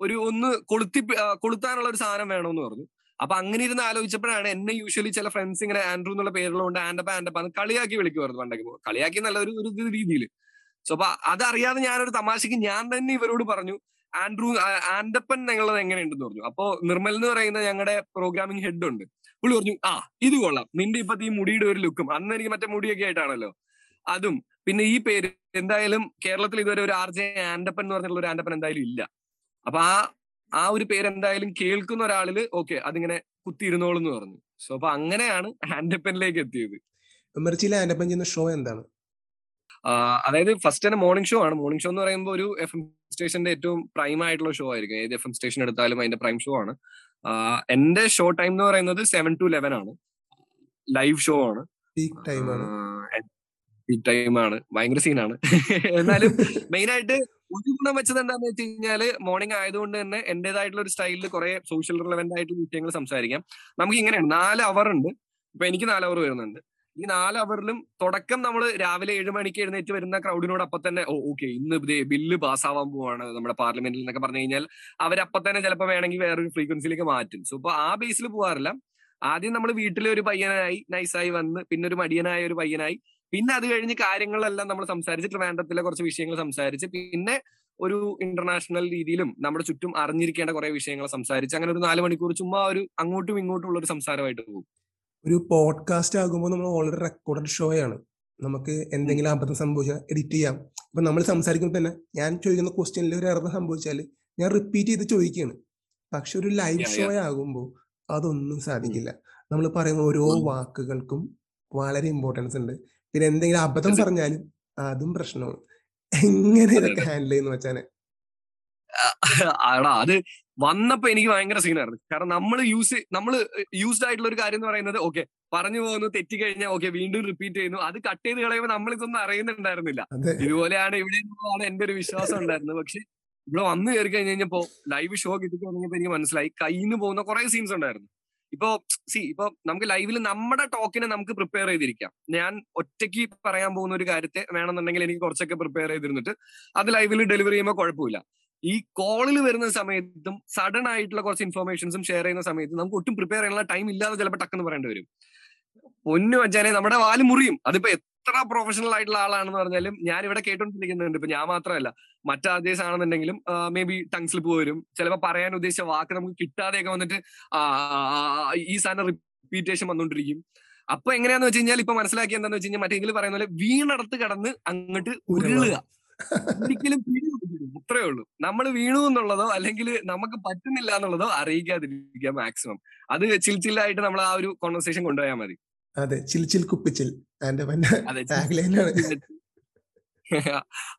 ഒരു ഒന്ന് കൊളുത്തി കൊളുത്താനുള്ള ഒരു സാധനം വേണമെന്ന് പറഞ്ഞു. അപ്പൊ അങ്ങനെ ഇരുന്ന് ആലോചിച്ചപ്പോഴാണ് എന്നെ യൂഷ്വലി ചില ഫ്രണ്ട്സ് ഇങ്ങനെ ആൻഡ്രൂ എന്നുള്ള പേരുള്ളതുകൊണ്ട് ആൻഡപ്പ ആൻഡപ്പ എന്ന് കളിയാക്കി വിളിക്കുമായിരുന്നു പണ്ടൊക്കെ. കളിയാക്കി നല്ല ഒരു ഒരു രീതിയിൽ സോ അപ്പൊ അതറിയാതെ ഞാനൊരു തമാശക്ക് ഞാൻ തന്നെ ഇവരോട് പറഞ്ഞു ആൻഡ്രൂ ആൻഡപ്പൻ ഞങ്ങളത് എങ്ങനെയുണ്ടെന്ന് പറഞ്ഞു. അപ്പോ നിർമ്മൽ എന്ന് പറയുന്ന ഞങ്ങളുടെ പ്രോഗ്രാമിംഗ് ഹെഡ് ഉണ്ട്. പുള്ളി പറഞ്ഞു ആ ഇത് കൊള്ളാം. നിന്റെ ഇപ്പത്തെ ഈ മുടിയുടെ ഒരു ലുക്കും അന്ന് എനിക്ക് മറ്റേ മുടിയൊക്കെ ആയിട്ടാണല്ലോ. അതും. പിന്നെ ഈ പേര് എന്തായാലും കേരളത്തിൽ ഇതുവരെ ഒരു ആർ ജെ ആൻഡപ്പൻ എന്ന് പറഞ്ഞിട്ടുള്ള ഒരു ആൻഡപ്പൻ എന്തായാലും ഇല്ല. അപ്പൊ ആ ആ ഒരു പേര് എന്തായാലും കേൾക്കുന്ന ഒരാളിൽ ഓക്കെ അതിങ്ങനെ കുത്തിയിരുന്നോളൂ എന്ന് പറഞ്ഞു. സോ അപ്പൊ അങ്ങനെയാണ് ആൻഡപ്പനിലേക്ക് എത്തിയത്. മിർച്ചിയിലെ ആൻഡപ്പൻ ചെയ്യുന്ന ഷോ എന്താണ്? അതായത് ഫസ്റ്റ് തന്നെ മോർണിംഗ് ഷോ ആണ്. മോർണിംഗ് ഷോ എന്ന് പറയുമ്പോൾ ഒരു എഫ് എം സ്റ്റേഷന്റെ ഏറ്റവും പ്രൈം ആയിട്ടുള്ള ഷോ ആയിരിക്കും. ഏത് എഫ് എം സ്റ്റേഷൻ എടുത്താലും അതിന്റെ പ്രൈം ഷോ ആണ്. എന്റെ ഷോ ടൈം എന്ന് പറയുന്നത് സെവൻ ടു ലെവൻ ആണ്. ലൈവ് ഷോ ആണ്. പീക്ക് ടൈമാണ് പീക്ക് ടൈം ആണ്. ഭയങ്കര സീനാണ് എന്നാലും മെയിൻ ആയിട്ട് ഒരു ഗുണം വെച്ചത് എന്താന്ന് വെച്ച് കഴിഞ്ഞാൽ മോർണിംഗ് ആയതുകൊണ്ട് തന്നെ എന്റേതായിട്ടുള്ള ഒരു സ്റ്റൈലിൽ കുറെ സോഷ്യൽ റിലവന്റ് ആയിട്ടുള്ള വിഷയങ്ങൾ സംസാരിക്കാം. നമുക്ക് ഇങ്ങനെയാണ് നാല് അവർ ഉണ്ട്. ഇപ്പൊ എനിക്ക് നാല് അവർ വരുന്നുണ്ട്. ഈ നാല് അവറിലും തുടക്കം നമ്മൾ രാവിലെ ഏഴ് മണിക്ക് എഴുന്നേറ്റ് വരുന്ന ക്രൗഡിനോട് അപ്പൊ തന്നെ ഓ ഓക്കെ ഇന്ന് ഇതേ ബില്ല് പാസ്സാവാൻ പോവാണ് നമ്മുടെ പാർലമെന്റിൽ എന്നൊക്കെ പറഞ്ഞു കഴിഞ്ഞാൽ അവരപ്പൊ തന്നെ ചിലപ്പോൾ വേണമെങ്കിൽ വേറൊരു ഫ്രീക്വൻസിയിലേക്ക് മാറ്റും. സോ ഇപ്പൊ ആ ബേസിൽ പോകാറില്ല ആദ്യം നമ്മൾ വീട്ടിലെ ഒരു പയ്യനായി നൈസായി വന്ന് പിന്നെ ഒരു മടിയനായ ഒരു പയ്യനായി പിന്നെ അത് കഴിഞ്ഞ് കാര്യങ്ങളെല്ലാം നമ്മൾ സംസാരിച്ച് ട്രിവാൻഡ്രത്തിലെ കുറച്ച് വിഷയങ്ങൾ സംസാരിച്ച് പിന്നെ ഒരു ഇന്റർനാഷണൽ രീതിയിലും നമ്മുടെ ചുറ്റും അറിഞ്ഞിരിക്കേണ്ട കുറെ വിഷയങ്ങൾ സംസാരിച്ച് അങ്ങനെ ഒരു നാല് മണിക്കൂർ ചുമ്മാ ഒരു അങ്ങോട്ടും ഇങ്ങോട്ടും ഉള്ള ഒരു സംസാരമായിട്ട് പോകും. ഒരു പോഡ്കാസ്റ്റ് ആകുമ്പോൾ നമ്മൾ ഓൾറെഡി റെക്കോർഡഡ് ഷോ ആണ് നമുക്ക് എന്തെങ്കിലും അബദ്ധം സംഭവിച്ചാൽ എഡിറ്റ് ചെയ്യാം. ഇപ്പൊ നമ്മൾ സംസാരിക്കുമ്പോൾ തന്നെ ഞാൻ ചോദിക്കുന്ന ക്വസ്റ്റ്യനിൽ ഒരു എറർ സംഭവിച്ചാൽ ഞാൻ റിപ്പീറ്റ് ചെയ്ത് ചോദിക്കുകയാണ്. പക്ഷെ ഒരു ലൈവ് ഷോ ആകുമ്പോൾ അതൊന്നും സാധിക്കില്ല. നമ്മൾ പറയുന്ന ഓരോ വാക്കുകൾക്കും വളരെ ഇമ്പോർട്ടൻസ് ഉണ്ട്. പിന്നെ എന്തെങ്കിലും അബദ്ധം പറഞ്ഞാലും അതും പ്രശ്നമാണ്. എങ്ങനെ ഇതൊക്കെ ഹാൻഡിൽ ചെയ്യുന്ന വെച്ചാൽ ആടാ അത് വന്നപ്പോ എനിക്ക് ഭയങ്കര സീനായിരുന്നു കാരണം നമ്മൾ യൂസ് നമ്മൾ യൂസ്ഡ് ആയിട്ടുള്ള ഒരു കാര്യം എന്ന് പറയുന്നത് ഓക്കെ പറഞ്ഞു പോകുന്നു തെറ്റിക്കഴിഞ്ഞാൽ ഓക്കെ വീണ്ടും റിപ്പീറ്റ് ചെയ്യുന്നു. അത് കട്ട് ചെയ്ത് കളയുമ്പോൾ നമ്മൾ ഇതൊന്നും അറിയുന്നുണ്ടായിരുന്നില്ല ഇതുപോലെയാണ് ഇവിടെ ആണ് എന്റെ ഒരു വിശ്വാസം ഉണ്ടായിരുന്നത്. പക്ഷെ ഇവിടെ വന്നു കയറി കഴിഞ്ഞ് കഴിഞ്ഞപ്പോ ലൈവ് ഷോ കിട്ടി തുടങ്ങിയപ്പോ എനിക്ക് മനസ്സിലായി കയ്യിൽ നിന്ന് പോകുന്ന കുറെ സീൻസ് ഉണ്ടായിരുന്നു. ഇപ്പോ സി ഇപ്പൊ നമുക്ക് ലൈവിൽ നമ്മുടെ ടോക്കിനെ നമുക്ക് പ്രിപ്പയർ ചെയ്തിരിക്കാം. ഞാൻ ഒറ്റയ്ക്ക് പറയാൻ പോകുന്ന ഒരു കാര്യത്തെ വേണമെന്നുണ്ടെങ്കിൽ എനിക്ക് കുറച്ചൊക്കെ പ്രിപ്പയർ ചെയ്തിരുന്നിട്ട് അത് ലൈവിൽ ഡെലിവറി ചെയ്യുമ്പോൾ കുഴപ്പമില്ല. ഈ കോളിൽ വരുന്ന സമയത്തും സഡൻ ആയിട്ടുള്ള കുറച്ച് ഇൻഫർമേഷൻസും ഷെയർ ചെയ്യുന്ന സമയത്തും നമുക്ക് ഒട്ടും പ്രിപ്പയർ ചെയ്യാനുള്ള ടൈം ഇല്ലാതെ ചിലപ്പോൾ ടക്കെന്ന് പറയേണ്ടി വരും. പൊന്നു വെച്ചാലേ നമ്മുടെ വാൽ മുറിയും. അതിപ്പോ എത്ര പ്രൊഫഷണൽ ആയിട്ടുള്ള ആളാണെന്ന് പറഞ്ഞാലും ഞാൻ ഇവിടെ കേട്ടോണ്ടിരിക്കുന്നുണ്ട്. ഇപ്പൊ ഞാൻ മാത്രമല്ല മറ്റാദ്യസ് ആണെന്നുണ്ടെങ്കിലും മേ ബി ടങ് സ്ലിപ്പ് വരും. ചിലപ്പോൾ പറയാൻ ഉദ്ദേശിച്ച വാക്ക് നമുക്ക് കിട്ടാതെയൊക്കെ വന്നിട്ട് ഈ സാധനം റിപ്പീറ്റേഷൻ വന്നോണ്ടിരിക്കും. അപ്പൊ എങ്ങനെയാന്ന് വെച്ച് കഴിഞ്ഞാൽ ഇപ്പൊ മനസ്സിലാക്കി എന്താന്ന് വെച്ച് കഴിഞ്ഞാൽ മറ്റെങ്കിലും പറയുന്ന പോലെ വീണടത്ത് കടന്ന് അങ്ങോട്ട് ഉരുളുക. ഒരിക്കലും അത്രേ ഉള്ളൂ. നമ്മൾ വീണു എന്നുള്ളതോ അല്ലെങ്കിൽ നമുക്ക് പറ്റുന്നില്ല എന്നുള്ളതോ അറിയിക്കാതിരിക്കുക മാക്സിമം അത് ചിൽച്ചില്ലായിട്ട് നമ്മൾ ആ ഒരു കോൺവെർസേഷൻ കൊണ്ടുപോയാൽ മതി. അതെ ചിൽച്ചിൽ ചിൽ കുപ്പിച്ചിൽ.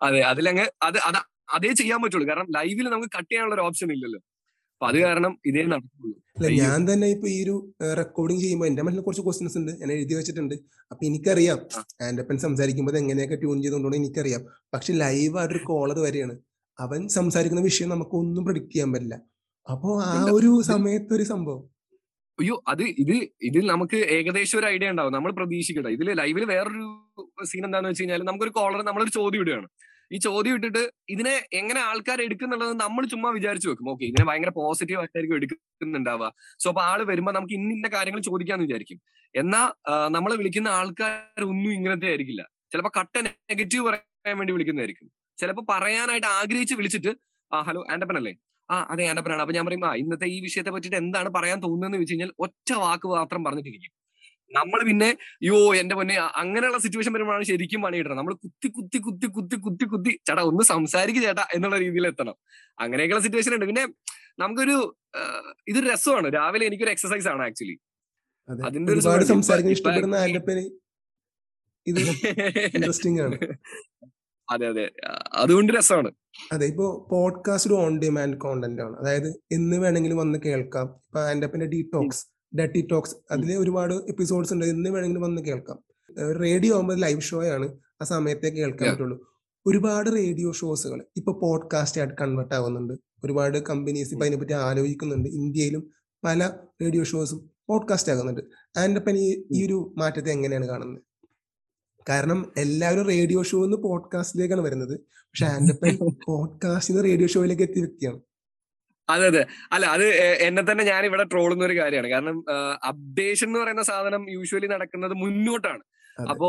അതെ അതിലങ്ങ് അത് അത് അതേ ചെയ്യാൻ പറ്റുള്ളൂ. കാരണം ലൈവിൽ നമുക്ക് കട്ട് ചെയ്യാനുള്ള ഒരു ഓപ്ഷൻ ഇല്ലല്ലോ. അപ്പൊ അത് കാരണം ഇതേ നടക്കുള്ളൂ. അല്ല ഞാൻ തന്നെ ഇപ്പൊ ഈ ഒരു റെക്കോർഡിങ് ചെയ്യുമ്പോൾ എന്റെ മനസ്സിൽ കുറച്ച് ക്വസ്റ്റ്യൻസ് ഉണ്ട്. ഞാൻ എഴുതി വെച്ചിട്ടുണ്ട്. അപ്പൊ എനിക്കറിയാം. ആൻഡപ്പൻ സംസാരിക്കുമ്പോൾ എങ്ങനെയൊക്കെ ട്യൂൺ ചെയ്തുകൊണ്ടോ എനിക്കറിയാം. പക്ഷെ ലൈവ് ആയിട്ടൊരു കോളർ വരെയാണ്. അവൻ സംസാരിക്കുന്ന വിഷയം നമുക്ക് ഒന്നും പ്രിഡിക്ട് ചെയ്യാൻ പറ്റില്ല. അപ്പോ ആ ഒരു സമയത്ത് ഒരു സംഭവം. അയ്യോ അത് ഇത് ഇതിൽ നമുക്ക് ഏകദേശം ഒരു ഐഡിയ ഉണ്ടാവും. നമ്മൾ പ്രതീക്ഷിക്കട്ടെ. ഇതിൽ ലൈവിൽ വേറൊരു സീൻ എന്താണെന്ന് വെച്ച് കഴിഞ്ഞാൽ നമുക്കൊരു കോളർ നമ്മളൊരു ചോദ്യം ഇടുകയാണ്. ഈ ചോദ്യം ഇട്ടിട്ട് ഇതിനെ എങ്ങനെ ആൾക്കാർ എടുക്കുന്നുള്ളത് നമ്മൾ ചുമ്മാ വിചാരിച്ചു വെക്കും. ഓക്കെ ഇതിനെ ഭയങ്കര പോസിറ്റീവ് ആയിട്ടായിരിക്കും എടുക്കുന്നുണ്ടാവുക. സോ അപ്പൊ ആൾ വരുമ്പോ നമുക്ക് ഇന്ന ഇന്ന കാര്യങ്ങൾ ചോദിക്കാന്ന് വിചാരിക്കും. എന്നാ നമ്മളെ വിളിക്കുന്ന ആൾക്കാരൊന്നും ഇങ്ങനത്തെ ആയിരിക്കില്ല. ചിലപ്പോ കട്ട നെഗറ്റീവ് പറയാൻ വേണ്ടി വിളിക്കുന്നതായിരിക്കും. ചിലപ്പോ പറയാനായിട്ട് ആഗ്രഹിച്ച് വിളിച്ചിട്ട് ആ ഹലോ ആൻഡപ്പൻ അല്ലേ? ആ അതെ ആൻഡപ്പനാണ് അപ്പൊ ഞാൻ പറയും ആ ഇന്നത്തെ ഈ വിഷയത്തെ പറ്റിയിട്ട് എന്താണ് പറയാൻ തോന്നുന്നതെന്ന് വെച്ച് കഴിഞ്ഞാൽ ഒറ്റ വാക്ക് മാത്രം പറഞ്ഞിട്ടിരിക്കും. നമ്മൾ പിന്നെ യോ എന്റെ പൊന്നെ അങ്ങനെയുള്ള സിറ്റുവേഷൻ വരുമ്പോഴാണ് ശരിക്കും പണിയിടണം നമ്മൾ കുത്തി കുത്തി കുത്തി കുത്തി കുത്തി കുത്തി ചേട്ടാ ഒന്ന് സംസാരിക്കുക ചേട്ടാ എന്നുള്ള രീതിയിൽ എത്തണം. അങ്ങനെയൊക്കെയുള്ള സിറ്റുവേഷൻ ഉണ്ട്. പിന്നെ നമുക്കൊരു ഇതൊരു രസമാണ്. രാവിലെ എനിക്കൊരു എക്സസൈസ് ആണ് ആക്ച്വലി അതിന്റെ ഒരു സംസാരിക്കാൻ ഇഷ്ടപ്പെടുന്ന ഇത് ഇൻട്രസ്റ്റിംഗ് ആണ്. അതെ അതെ. അതുകൊണ്ട് രസമാണ്. അതെ ഇപ്പോ പോഡ്കാസ്റ്റ് ഒരു ഓൺ ഡിമാൻഡ് കോണ്ടന്റ് ആണ്. അതായത് എന്ന് വേണമെങ്കിലും വന്ന് കേൾക്കാം. ഇപ്പൊ ആൻഡപ്പന്റെ ഡീടോക്സ് ഡട്ടി ടോക്സ് അതിൽ ഒരുപാട് എപ്പിസോഡ്സ് ഉണ്ട്. ഇന്ന് വേണമെങ്കിലും വന്ന് കേൾക്കാം. റേഡിയോ ആകുമ്പോൾ ലൈവ് ഷോ ആണ്. ആ സമയത്തേ കേൾക്കാൻ പറ്റുള്ളൂ. ഒരുപാട് റേഡിയോ ഷോസുകൾ ഇപ്പൊ പോഡ്കാസ്റ്റ് ആയിട്ട് കൺവേർട്ട് ആവുന്നുണ്ട്. ഒരുപാട് കമ്പനീസ് ഇപ്പൊ അതിനെപ്പറ്റി ആലോചിക്കുന്നുണ്ട്. ഇന്ത്യയിലും പല റേഡിയോ ഷോസും പോഡ്കാസ്റ്റ് ആകുന്നുണ്ട് ആൻഡപ്പൻ ഈ ഈ ഒരു മാറ്റത്തെ എങ്ങനെയാണ് കാണുന്നത് കാരണം എല്ലാവരും റേഡിയോ ഷോ നിന്ന് പോഡ്കാസ്റ്റിലേക്കാണ് വരുന്നത്. പക്ഷെ ആൻഡപ്പൻ പോഡ്കാസ്റ്റിൽ നിന്ന് റേഡിയോ ഷോയിലേക്ക് എത്തിയ വ്യക്തിയാണ്. അതെ അതെ. അല്ല അത് എന്നെ തന്നെ ഞാൻ ഇവിടെ ട്രോളുന്ന ഒരു കാര്യമാണ്. കാരണം അപ്ഡേഷൻ എന്ന് പറയുന്ന സാധനം യൂഷ്വലി നടക്കുന്നത് മുന്നോട്ടാണ്. അപ്പോ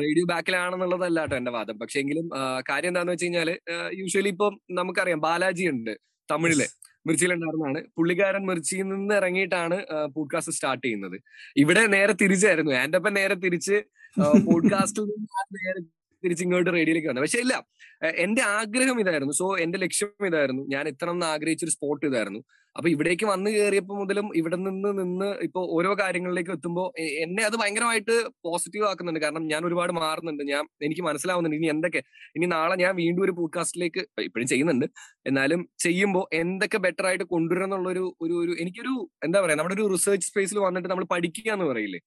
റേഡിയോ ബാക്കിലാണെന്നുള്ളതല്ല കേട്ടോ എന്റെ വാദം. പക്ഷെ എങ്കിലും കാര്യം എന്താന്ന് വെച്ച് കഴിഞ്ഞാൽ യൂഷ്വലി ഇപ്പം നമുക്കറിയാം ബാലാജി ഉണ്ട് തമിഴിലെ. മിർച്ചിയിലുണ്ടായിരുന്നതാണ് പുള്ളിക്കാരൻ മിർച്ചിയിൽ നിന്ന് ഇറങ്ങിയിട്ടാണ് പോഡ്കാസ്റ്റ് സ്റ്റാർട്ട് ചെയ്യുന്നത്. ഇവിടെ നേരെ തിരിച്ചായിരുന്നു. എന്റെ ഒപ്പം നേരെ തിരിച്ച് പോഡ്കാസ്റ്റിൽ നിന്ന് നേരെ തിരിച്ച് ഇങ്ങോട്ട് റേഡിയോയിലേക്ക് വന്നത്. പക്ഷെ ഇല്ല എന്റെ ആഗ്രഹം ഇതായിരുന്നു. സോ എന്റെ ലക്ഷ്യം ഇതായിരുന്നു. ഞാൻ എത്തണം എന്ന് ആഗ്രഹിച്ചൊരു സ്പോട്ട് ഇതായിരുന്നു. അപ്പൊ ഇവിടേക്ക് വന്നു കയറിയപ്പോൾ മുതലും ഇവിടെ നിന്ന് നിന്ന് ഇപ്പൊ ഓരോ കാര്യങ്ങളിലേക്ക് എത്തുമ്പോൾ എന്നെ അത് ഭയങ്കരമായിട്ട് പോസിറ്റീവ് ആക്കുന്നുണ്ട്. കാരണം ഞാൻ ഒരുപാട് മാറുന്നുണ്ട്. ഞാൻ എനിക്ക് മനസ്സിലാവുന്നുണ്ട്. ഇനി എന്തൊക്കെ ഇനി നാളെ ഞാൻ വീണ്ടും ഒരു പോഡ്കാസ്റ്റിലേക്ക് ഇപ്പോഴും ചെയ്യുന്നുണ്ട്. എന്നാലും ചെയ്യുമ്പോൾ എന്തൊക്കെ ബെറ്റർ ആയിട്ട് കൊണ്ടുവരണം എന്നുള്ളൊരു ഒരു ഒരു എനിക്കൊരു എന്താ പറയാ നമ്മുടെ ഒരു റിസർച്ച് സ്പേസിൽ വന്നിട്ട് നമ്മൾ പഠിക്കുക എന്ന് പറയില്ലേ.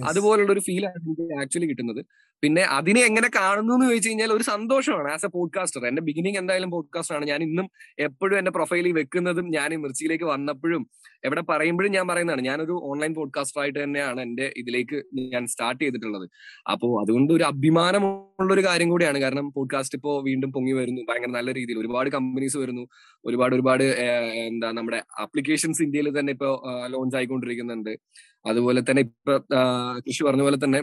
അതുപോലുള്ള ഒരു ഫീലാണ് എനിക്ക് ആക്ച്വലി കിട്ടുന്നത്. പിന്നെ അതിനെ എങ്ങനെ കാണുന്നു എന്ന് ചോദിച്ചു കഴിഞ്ഞാൽ ഒരു സന്തോഷമാണ്. ആസ് എ പോഡ്കാസ്റ്റർ എന്റെ ബിഗിനിങ് എന്തായാലും പോഡ്കാസ്റ്റർ ആണ്. ഞാൻ ഇന്നും എപ്പോഴും എന്റെ പ്രൊഫൈലിൽ വെക്കുന്നതും ഞാൻ മിർച്ചിയിലേക്ക് വന്നപ്പോഴും എവിടെ പറയുമ്പോഴും ഞാൻ പറയുന്നതാണ് ഞാനൊരു ഓൺലൈൻ പോഡ്കാസ്റ്റർ ആയിട്ട് തന്നെയാണ് എന്റെ ഇതിലേക്ക് ഞാൻ സ്റ്റാർട്ട് ചെയ്തിട്ടുള്ളത്. അപ്പോ അതുകൊണ്ട് ഒരു അഭിമാനമുള്ള ഒരു കാര്യം കൂടിയാണ്. കാരണം പോഡ്കാസ്റ്റ് ഇപ്പോ വീണ്ടും പൊങ്ങി വരുന്നു. ഭയങ്കര നല്ല രീതിയിൽ ഒരുപാട് കമ്പനീസ് വരുന്നു. ഒരുപാട് ഒരുപാട് എന്താ നമ്മുടെ ആപ്ലിക്കേഷൻസ് ഇന്ത്യയിൽ തന്നെ ഇപ്പോ ലോഞ്ച് ആയിക്കൊണ്ടിരിക്കുന്നുണ്ട്. അതുപോലെ തന്നെ ഇപ്പൊ കൃഷി പറഞ്ഞ പോലെ തന്നെ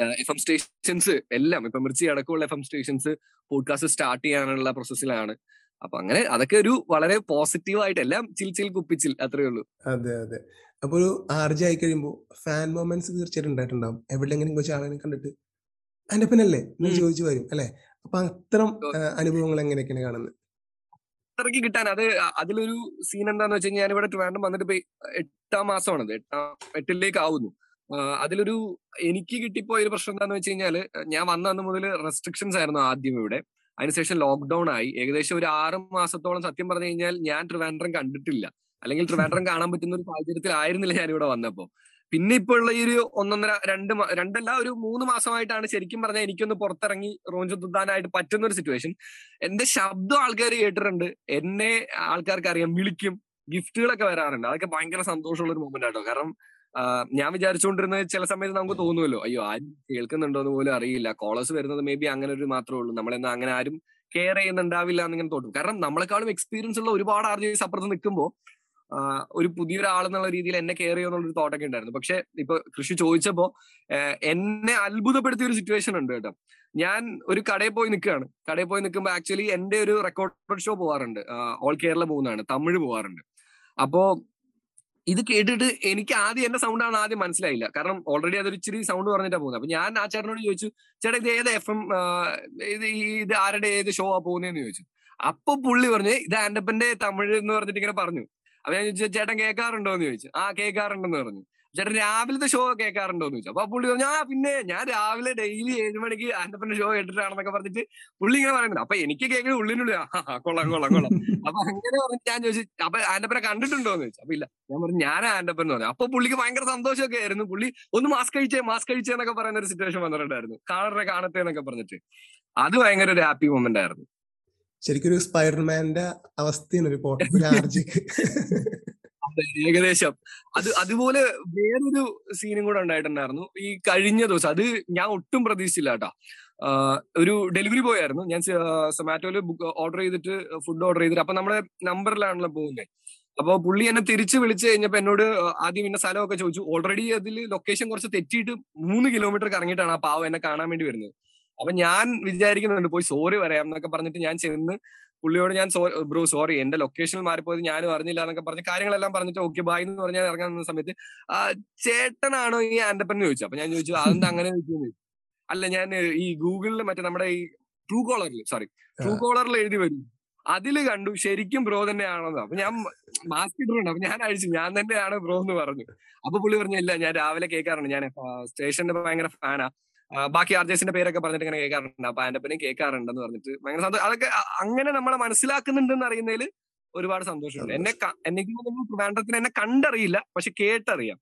എഫ് എം സ്റ്റേഷൻസ് എല്ലാം ഇപ്പൊ മിർച്ചി അടക്കമുള്ള F M stations podcast start ചെയ്യാനുള്ള പ്രോസസ്സിലാണ് അപ്പൊ അങ്ങനെ അതൊക്കെ ഒരു വളരെ പോസിറ്റീവ് ആയിട്ട് എല്ലാം ചിൽ ചിൽ കുപ്പിച്ചിൽ അത്രേ ഉള്ളൂ. അതെ അതെ. അപ്പൊ ഒരു ആർജി ആയി കഴിയുമ്പോ ഫാൻ മൊമെന്റ്സ് തീർച്ചയായിട്ടും ഉണ്ടായിട്ടുണ്ടാവും. എവിടെയെങ്കിലും കുറച്ച് ആളെ കണ്ടിട്ട്. അതിന്റെ പിന്നല്ലേ എന്ന് ചോദിച്ചു വരും അല്ലെ? അപ്പൊ അത്തരം അനുഭവങ്ങൾ എങ്ങനെയൊക്കെയാണ് കാണുന്നത്? അത്രയ്ക്ക് കിട്ടാൻ അത് അതിലൊരു സീൻ എന്താന്ന് വെച്ച് കഴിഞ്ഞാൽ ഞാനിവിടെ ട്രിവാൻഡ്രം വന്നിട്ട് പോയി എട്ടാം മാസമാണത്. എട്ടാം എട്ടിലേക്ക് ആവുന്നു അതിലൊരു എനിക്ക് കിട്ടിപ്പോയ ഒരു പ്രശ്നം എന്താന്ന് വെച്ച് കഴിഞ്ഞാൽ ഞാൻ വന്ന അന്ന് മുതൽ റെസ്ട്രിക്ഷൻസ് ആയിരുന്നു ആദ്യം ഇവിടെ. അതിനുശേഷം ലോക്ക്ഡൌൺ ആയി. ഏകദേശം ഒരു ആറ് മാസത്തോളം സത്യം പറഞ്ഞു കഴിഞ്ഞാൽ ഞാൻ ട്രിവാൻഡ്രം കണ്ടിട്ടില്ല. അല്ലെങ്കിൽ ട്രിവാൻഡ്രം കാണാൻ പറ്റുന്ന ഒരു സാഹചര്യത്തിലായിരുന്നില്ല ഞാൻ ഇവിടെ വന്നപ്പോ. പിന്നെ ഇപ്പൊ ഉള്ള ഈ ഒരു ഒന്നൊന്നര രണ്ട് രണ്ടല്ല ഒരു മൂന്ന് മാസമായിട്ടാണ് ശരിക്കും പറഞ്ഞാൽ എനിക്കൊന്ന് പുറത്തിറങ്ങി റോഞ്ചു തുത്താനായിട്ട് പറ്റുന്ന ഒരു സിറ്റുവേഷൻ എന്റെ ശബ്ദം ആൾക്കാർ കേട്ടിട്ടുണ്ട്. എന്നെ ആൾക്കാർക്ക് അറിയാം വിളിക്കും ഗിഫ്റ്റുകളൊക്കെ വരാറുണ്ട്. അതൊക്കെ ഭയങ്കര സന്തോഷമുള്ള ഒരു മൊമെന്റ് ആട്ടോ. കാരണം ഞാൻ വിചാരിച്ചുകൊണ്ടിരുന്നത് ചില സമയത്ത് നമുക്ക് തോന്നുമല്ലോ അയ്യോ ആരും കേൾക്കുന്നുണ്ടോ എന്ന് പോലും അറിയില്ല. കോളേഴ്സ് വരുന്നത് മേ ബി അങ്ങനെ ഒരു മാത്രമേ ഉള്ളൂ. നമ്മളെന്നാ അങ്ങനെ ആരും കെയർ ചെയ്യുന്നുണ്ടാവില്ല എന്നിങ്ങനെ തോന്നും. കാരണം നമ്മളെക്കാളും എക്സ്പീരിയൻസ് ഉള്ള ഒരുപാട് ആർ ജി അപ്പുറത്ത് നിൽക്കുമ്പോൾ ഒരു പുതിയൊരാളെന്നുള്ള രീതിയിൽ എന്നെ കെയർ ചെയ്യുന്നുള്ള ഒരു തോട്ടൊക്കെ ഉണ്ടായിരുന്നു. പക്ഷെ ഇപ്പൊ കൃഷി ചോദിച്ചപ്പോ എന്നെ അത്ഭുതപ്പെടുത്തിയ ഒരു സിറ്റുവേഷൻ ഉണ്ട് കേട്ടോ. ഞാൻ ഒരു കടയിൽ പോയി നിൽക്കുകയാണ്. കടയിൽ പോയി നിൽക്കുമ്പോൾ ആക്ച്വലി എന്റെ ഒരു റെക്കോർഡ് ഷോ പോവാറുണ്ട്. ഓൾ കേരള പോകുന്നതാണ്. തമിഴ് പോവാറുണ്ട്. അപ്പോ ഇത് കേട്ടിട്ട് എനിക്ക് ആദ്യം എന്റെ സൗണ്ട് ആണ് ആദ്യം മനസ്സിലായില്ല. കാരണം ഓൾറെഡി അതൊരു ഇച്ചിരി സൗണ്ട് പറഞ്ഞിട്ടാ പോകുന്നത് അപ്പൊ ഞാൻ ആ ചേട്ടനോട് ചോദിച്ചു ചേട്ടാ ഇത് ഏത് എഫ് എം ഇത് ഇത് ആരുടെ ഏത് ഷോ ആ പോകുന്നതെന്ന് ചോദിച്ചു. അപ്പൊ പുള്ളി പറഞ്ഞു ഇത് ആൻഡപ്പന്റെ തമിഴ് എന്ന് പറഞ്ഞിട്ട് ഇങ്ങനെ പറഞ്ഞു. അപ്പൊ ഞാൻ ചോദിച്ചു ചേട്ടൻ കേൾക്കാറുണ്ടോ എന്ന് ചോദിച്ചു. ആ കേൾക്കാറുണ്ടെന്ന് പറഞ്ഞു. ചേട്ടൻ രാവിലത്തെ ഷോ കേൾക്കാറുണ്ടോ എന്ന് ചോദിച്ചു. അപ്പൊ പുള്ളി പറഞ്ഞു ആ പിന്നെ ഞാൻ രാവിലെ ഡെയിലി ഏഴ് മണിക്ക് ആന്റപ്പന്റെ ഷോ കേട്ടിട്ടാണെന്നൊക്കെ പറഞ്ഞിട്ട് പുള്ളി ഇങ്ങനെ പറയുന്നത് അപ്പൊ എനിക്ക് കേൾക്കുന്നത് ഉള്ളിനുള്ളിൽ കൊള്ളാം കൊള്ളാം കൊള്ളാം. അപ്പൊ അങ്ങനെ പറഞ്ഞു ഞാൻ ചോദിച്ചു അപ്പൊ ആന്റപ്പനെ കണ്ടിട്ടുണ്ടോ എന്ന് ചോദിച്ചു. അപ്പൊ ഇല്ല. ഞാൻ പറഞ്ഞു ഞാൻ ആന്റപ്പൻ എന്ന് പറഞ്ഞു. അപ്പൊ പുള്ളിക്ക് ഭയങ്കര സന്തോഷമൊക്കെ ആയിരുന്നു. പുള്ളി ഒന്ന് മാസ്ക് കഴിച്ചേ മാസ്ക് കഴിച്ചേ എന്നൊക്കെ പറയുന്ന ഒരു സിറ്റുവേഷൻ വന്നിട്ടുണ്ടായിരുന്നു. കാണറെ കാണട്ടെ എന്നൊക്കെ പറഞ്ഞിട്ട്. അത് ഭയങ്കര ഒരു ഹാപ്പി മൊമെന്റ് ആയിരുന്നു. ശരിക്കും ഒരു സ്പൈഡർമാന്റെ അവസ്ഥയാണ് ഒരു ഏകദേശം. അത് അതുപോലെ വേറൊരു സീനും കൂടെ ഉണ്ടായിട്ടുണ്ടായിരുന്നു. ഈ കഴിഞ്ഞ ദിവസം അത് ഞാൻ ഒട്ടും പ്രതീക്ഷിച്ചില്ല കേട്ടോ. ഒരു ഡെലിവറി ബോയ് ആയിരുന്നു. ഞാൻ സൊമാറ്റോയിൽ ബുക്ക് ഓർഡർ ചെയ്തിട്ട് ഫുഡ് ഓർഡർ ചെയ്തിട്ട് അപ്പൊ നമ്മുടെ നമ്പറിലാണല്ലോ പോകുന്നത് അപ്പൊ പുള്ളി എന്നെ തിരിച്ച് വിളിച്ച് കഴിഞ്ഞപ്പോ എന്നോട് ആദ്യം ഇന്ന സ്ഥലമൊക്കെ ചോദിച്ചു. ഓൾറെഡി അതിൽ ലൊക്കേഷൻ കുറച്ച് തെറ്റിയിട്ട് മൂന്ന് കിലോമീറ്റർ കറങ്ങിയിട്ടാണ് ആ പാവം എന്നെ കാണാൻ വേണ്ടി വരുന്നത്. അപ്പൊ ഞാൻ വിചാരിക്കുന്നുണ്ട് പോയി സോറി പറയാം എന്നൊക്കെ പറഞ്ഞിട്ട് ഞാൻ ചെന്ന് പുള്ളിയോട് ഞാൻ ബ്രോ സോറി എന്റെ ലൊക്കേഷനിൽ മാറിപ്പോയത് ഞാനും അറിഞ്ഞില്ല എന്നൊക്കെ പറഞ്ഞ് കാര്യങ്ങളെല്ലാം പറഞ്ഞിട്ട് ഓക്കെ ബായ് എന്ന് പറഞ്ഞാൽ ഇറങ്ങാൻ നിന്ന സമയത്ത് ചേട്ടനാണോ ഈ ആൻഡപ്പൻ എന്ന് ചോദിച്ചു. അപ്പൊ ഞാൻ ചോദിച്ചു അതെന്താ അങ്ങനെ ചോദിച്ചു. അല്ല ഞാൻ ഈ ഗൂഗിളിൽ മറ്റേ നമ്മുടെ ഈ ട്രൂ കോളറിൽ സോറി ട്രൂ കോളറിൽ എഴുതി വരും. അതിൽ കണ്ടു ശരിക്കും ബ്രോ തന്നെയാണെന്ന്. അപ്പൊ ഞാൻ മാസ്ക് ഇട്ടിട്ടുണ്ട്. അപ്പൊ ഞാൻ അഴിച്ചു. ഞാൻ തന്നെയാണ് ബ്രോ എന്ന് പറഞ്ഞു. അപ്പൊ പുള്ളി പറഞ്ഞു ഇല്ല ഞാൻ രാവിലെ കേൾക്കാറുണ്ട്. ഞാൻ സ്റ്റേഷന്റെ ഭയങ്കര ഫാനാ ബാക്കി ആർജേസിന്റെ പേരൊക്കെ പറഞ്ഞിട്ട് ഇങ്ങനെ കേൾക്കാറുണ്ട്. അപ്പൊ ആൻഡപ്പനും കേൾക്കാറുണ്ടെന്ന് പറഞ്ഞിട്ട് ഭയങ്കര സന്തോഷം. അതൊക്കെ അങ്ങനെ നമ്മളെ മനസ്സിലാക്കുന്നുണ്ടെന്ന് അറിയുന്നതിൽ ഒരുപാട് സന്തോഷമുണ്ട്. എന്നെ എനിക്ക് തോന്നുന്നു ട്രിവാൻഡ്രത്തിന് എന്നെ കണ്ടറിയില്ല പക്ഷെ കേട്ടറിയാം.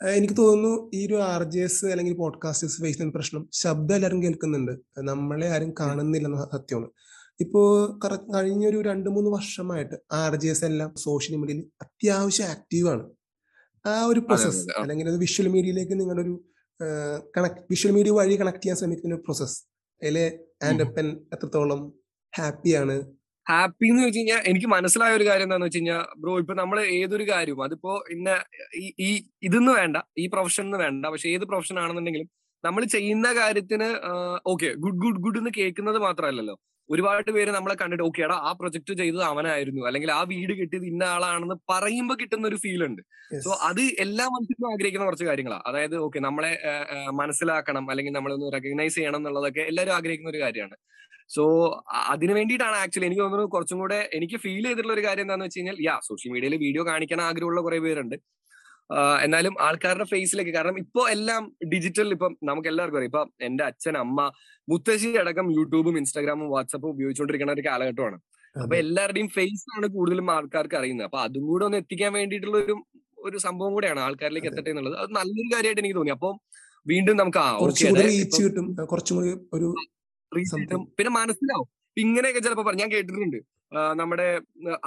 എനിക്ക് തോന്നുന്നു ഈ ഒരു ആർ ജി എസ് അല്ലെങ്കിൽ പോഡ്കാസ്റ്റേഴ്സ് ഫേസ് ചെയ്യുന്ന പ്രശ്നം ശബ്ദം എല്ലാവരും കേൾക്കുന്നുണ്ട്. നമ്മളെ ആരും കാണുന്നില്ലെന്ന സത്യമാണ്. ഇപ്പോ കഴിഞ്ഞ കഴിഞ്ഞൊരു രണ്ട് മൂന്ന് വർഷമായിട്ട് ആർ ജി എസ് എല്ലാം സോഷ്യൽ മീഡിയയിൽ അത്യാവശ്യം ആക്റ്റീവ് ആണ് ആ ഒരു പ്രോസസ് അല്ലെങ്കിൽ വിഷ്വൽ മീഡിയയിലേക്ക് നിങ്ങളുടെ ഒരു കണക്ട് വിഷ്വൽ മീഡിയ വഴി കണക്ട് ചെയ്യാൻ ശ്രമിക്കുന്ന ഒരു പ്രോസസ് അതിലെ ആൻഡപ്പൻ എത്രത്തോളം ഹാപ്പിയാണ് ഹാപ്പി എന്ന് വെച്ച് കഴിഞ്ഞാൽ എനിക്ക് മനസ്സിലായ ഒരു കാര്യം എന്താണെന്ന് വെച്ച് കഴിഞ്ഞാൽ ബ്രോ ഇപ്പൊ നമ്മൾ ഏതൊരു കാര്യവും അതിപ്പോ ഇന്ന ഈ ഇതെന്ന് വേണ്ട ഈ പ്രൊഫഷൻ എന്ന് വേണ്ട പക്ഷെ ഏത് പ്രൊഫഷൻ ആണെന്നുണ്ടെങ്കിലും നമ്മൾ ചെയ്യുന്ന കാര്യത്തിന് ഓക്കെ ഗുഡ് ഗുഡ് ഗുഡ് എന്ന് കേൾക്കുന്നത് മാത്രമല്ലല്ലോ. ഒരുപാട് പേര് നമ്മളെ കണ്ടിട്ട് ഓക്കെ എടാ ആ പ്രൊജക്ട് ചെയ്തത് അവനായിരുന്നു. അല്ലെങ്കിൽ ആ വീട് കിട്ടിയത് ഇന്ന ആളാണെന്ന് പറയുമ്പോൾ കിട്ടുന്ന ഒരു ഫീൽ ഉണ്ട്. സോ അത് എല്ലാ മനുഷ്യരും ആഗ്രഹിക്കുന്ന കുറച്ച് കാര്യങ്ങളാണ് അതായത് ഓക്കെ നമ്മളെ മനസ്സിലാക്കണം അല്ലെങ്കിൽ നമ്മളൊന്ന് റെക്കഗ്നൈസ് ചെയ്യണം എന്നുള്ളതൊക്കെ എല്ലാവരും ആഗ്രഹിക്കുന്ന ഒരു കാര്യമാണ്. സോ അതിന് വേണ്ടിയിട്ടാണ് ആക്ച്വലി എനിക്ക് തോന്നുന്നത് കുറച്ചും കൂടെ എനിക്ക് ഫീൽ ചെയ്തിട്ടുള്ള ഒരു കാര്യം എന്താണെന്ന് വെച്ച് കഴിഞ്ഞാൽ യാ സോഷ്യൽ മീഡിയയിൽ വീഡിയോ കാണിക്കാൻ ആഗ്രഹമുള്ള കുറെ പേരുണ്ട്. എന്നാലും ആൾക്കാരുടെ ഫേസിലേക്ക് കാരണം ഇപ്പോ എല്ലാം ഡിജിറ്റൽ ഇപ്പം നമുക്ക് എല്ലാവർക്കും അറിയാം. ഇപ്പൊ എന്റെ അച്ഛൻ അമ്മ മുത്തശ്ശി അടക്കം യൂട്യൂബും ഇൻസ്റ്റാഗ്രാമും വാട്സപ്പും ഉപയോഗിച്ചുകൊണ്ടിരിക്കുന്ന ഒരു കാലഘട്ടമാണ്. അപ്പൊ എല്ലാവരുടെയും ഫേസ് ആണ് കൂടുതലും ആൾക്കാർക്ക് അറിയുന്നത്. അപ്പൊ അതും കൂടെ ഒന്ന് എത്തിക്കാൻ വേണ്ടിയിട്ടുള്ള ഒരു ഒരു സംഭവം കൂടെയാണ് ആൾക്കാരിലേക്ക് എത്തട്ടെ എന്നുള്ളത്. അത് നല്ലൊരു കാര്യമായിട്ട് എനിക്ക് തോന്നി. അപ്പൊ വീണ്ടും നമുക്ക് ആ കിട്ടും. കുറച്ചും കൂടി ഒരു പിന്നെ മനസ്സിലാവും. ഇങ്ങനെയൊക്കെ ചിലപ്പോ ഞാൻ കേട്ടിട്ടുണ്ട്. നമ്മുടെ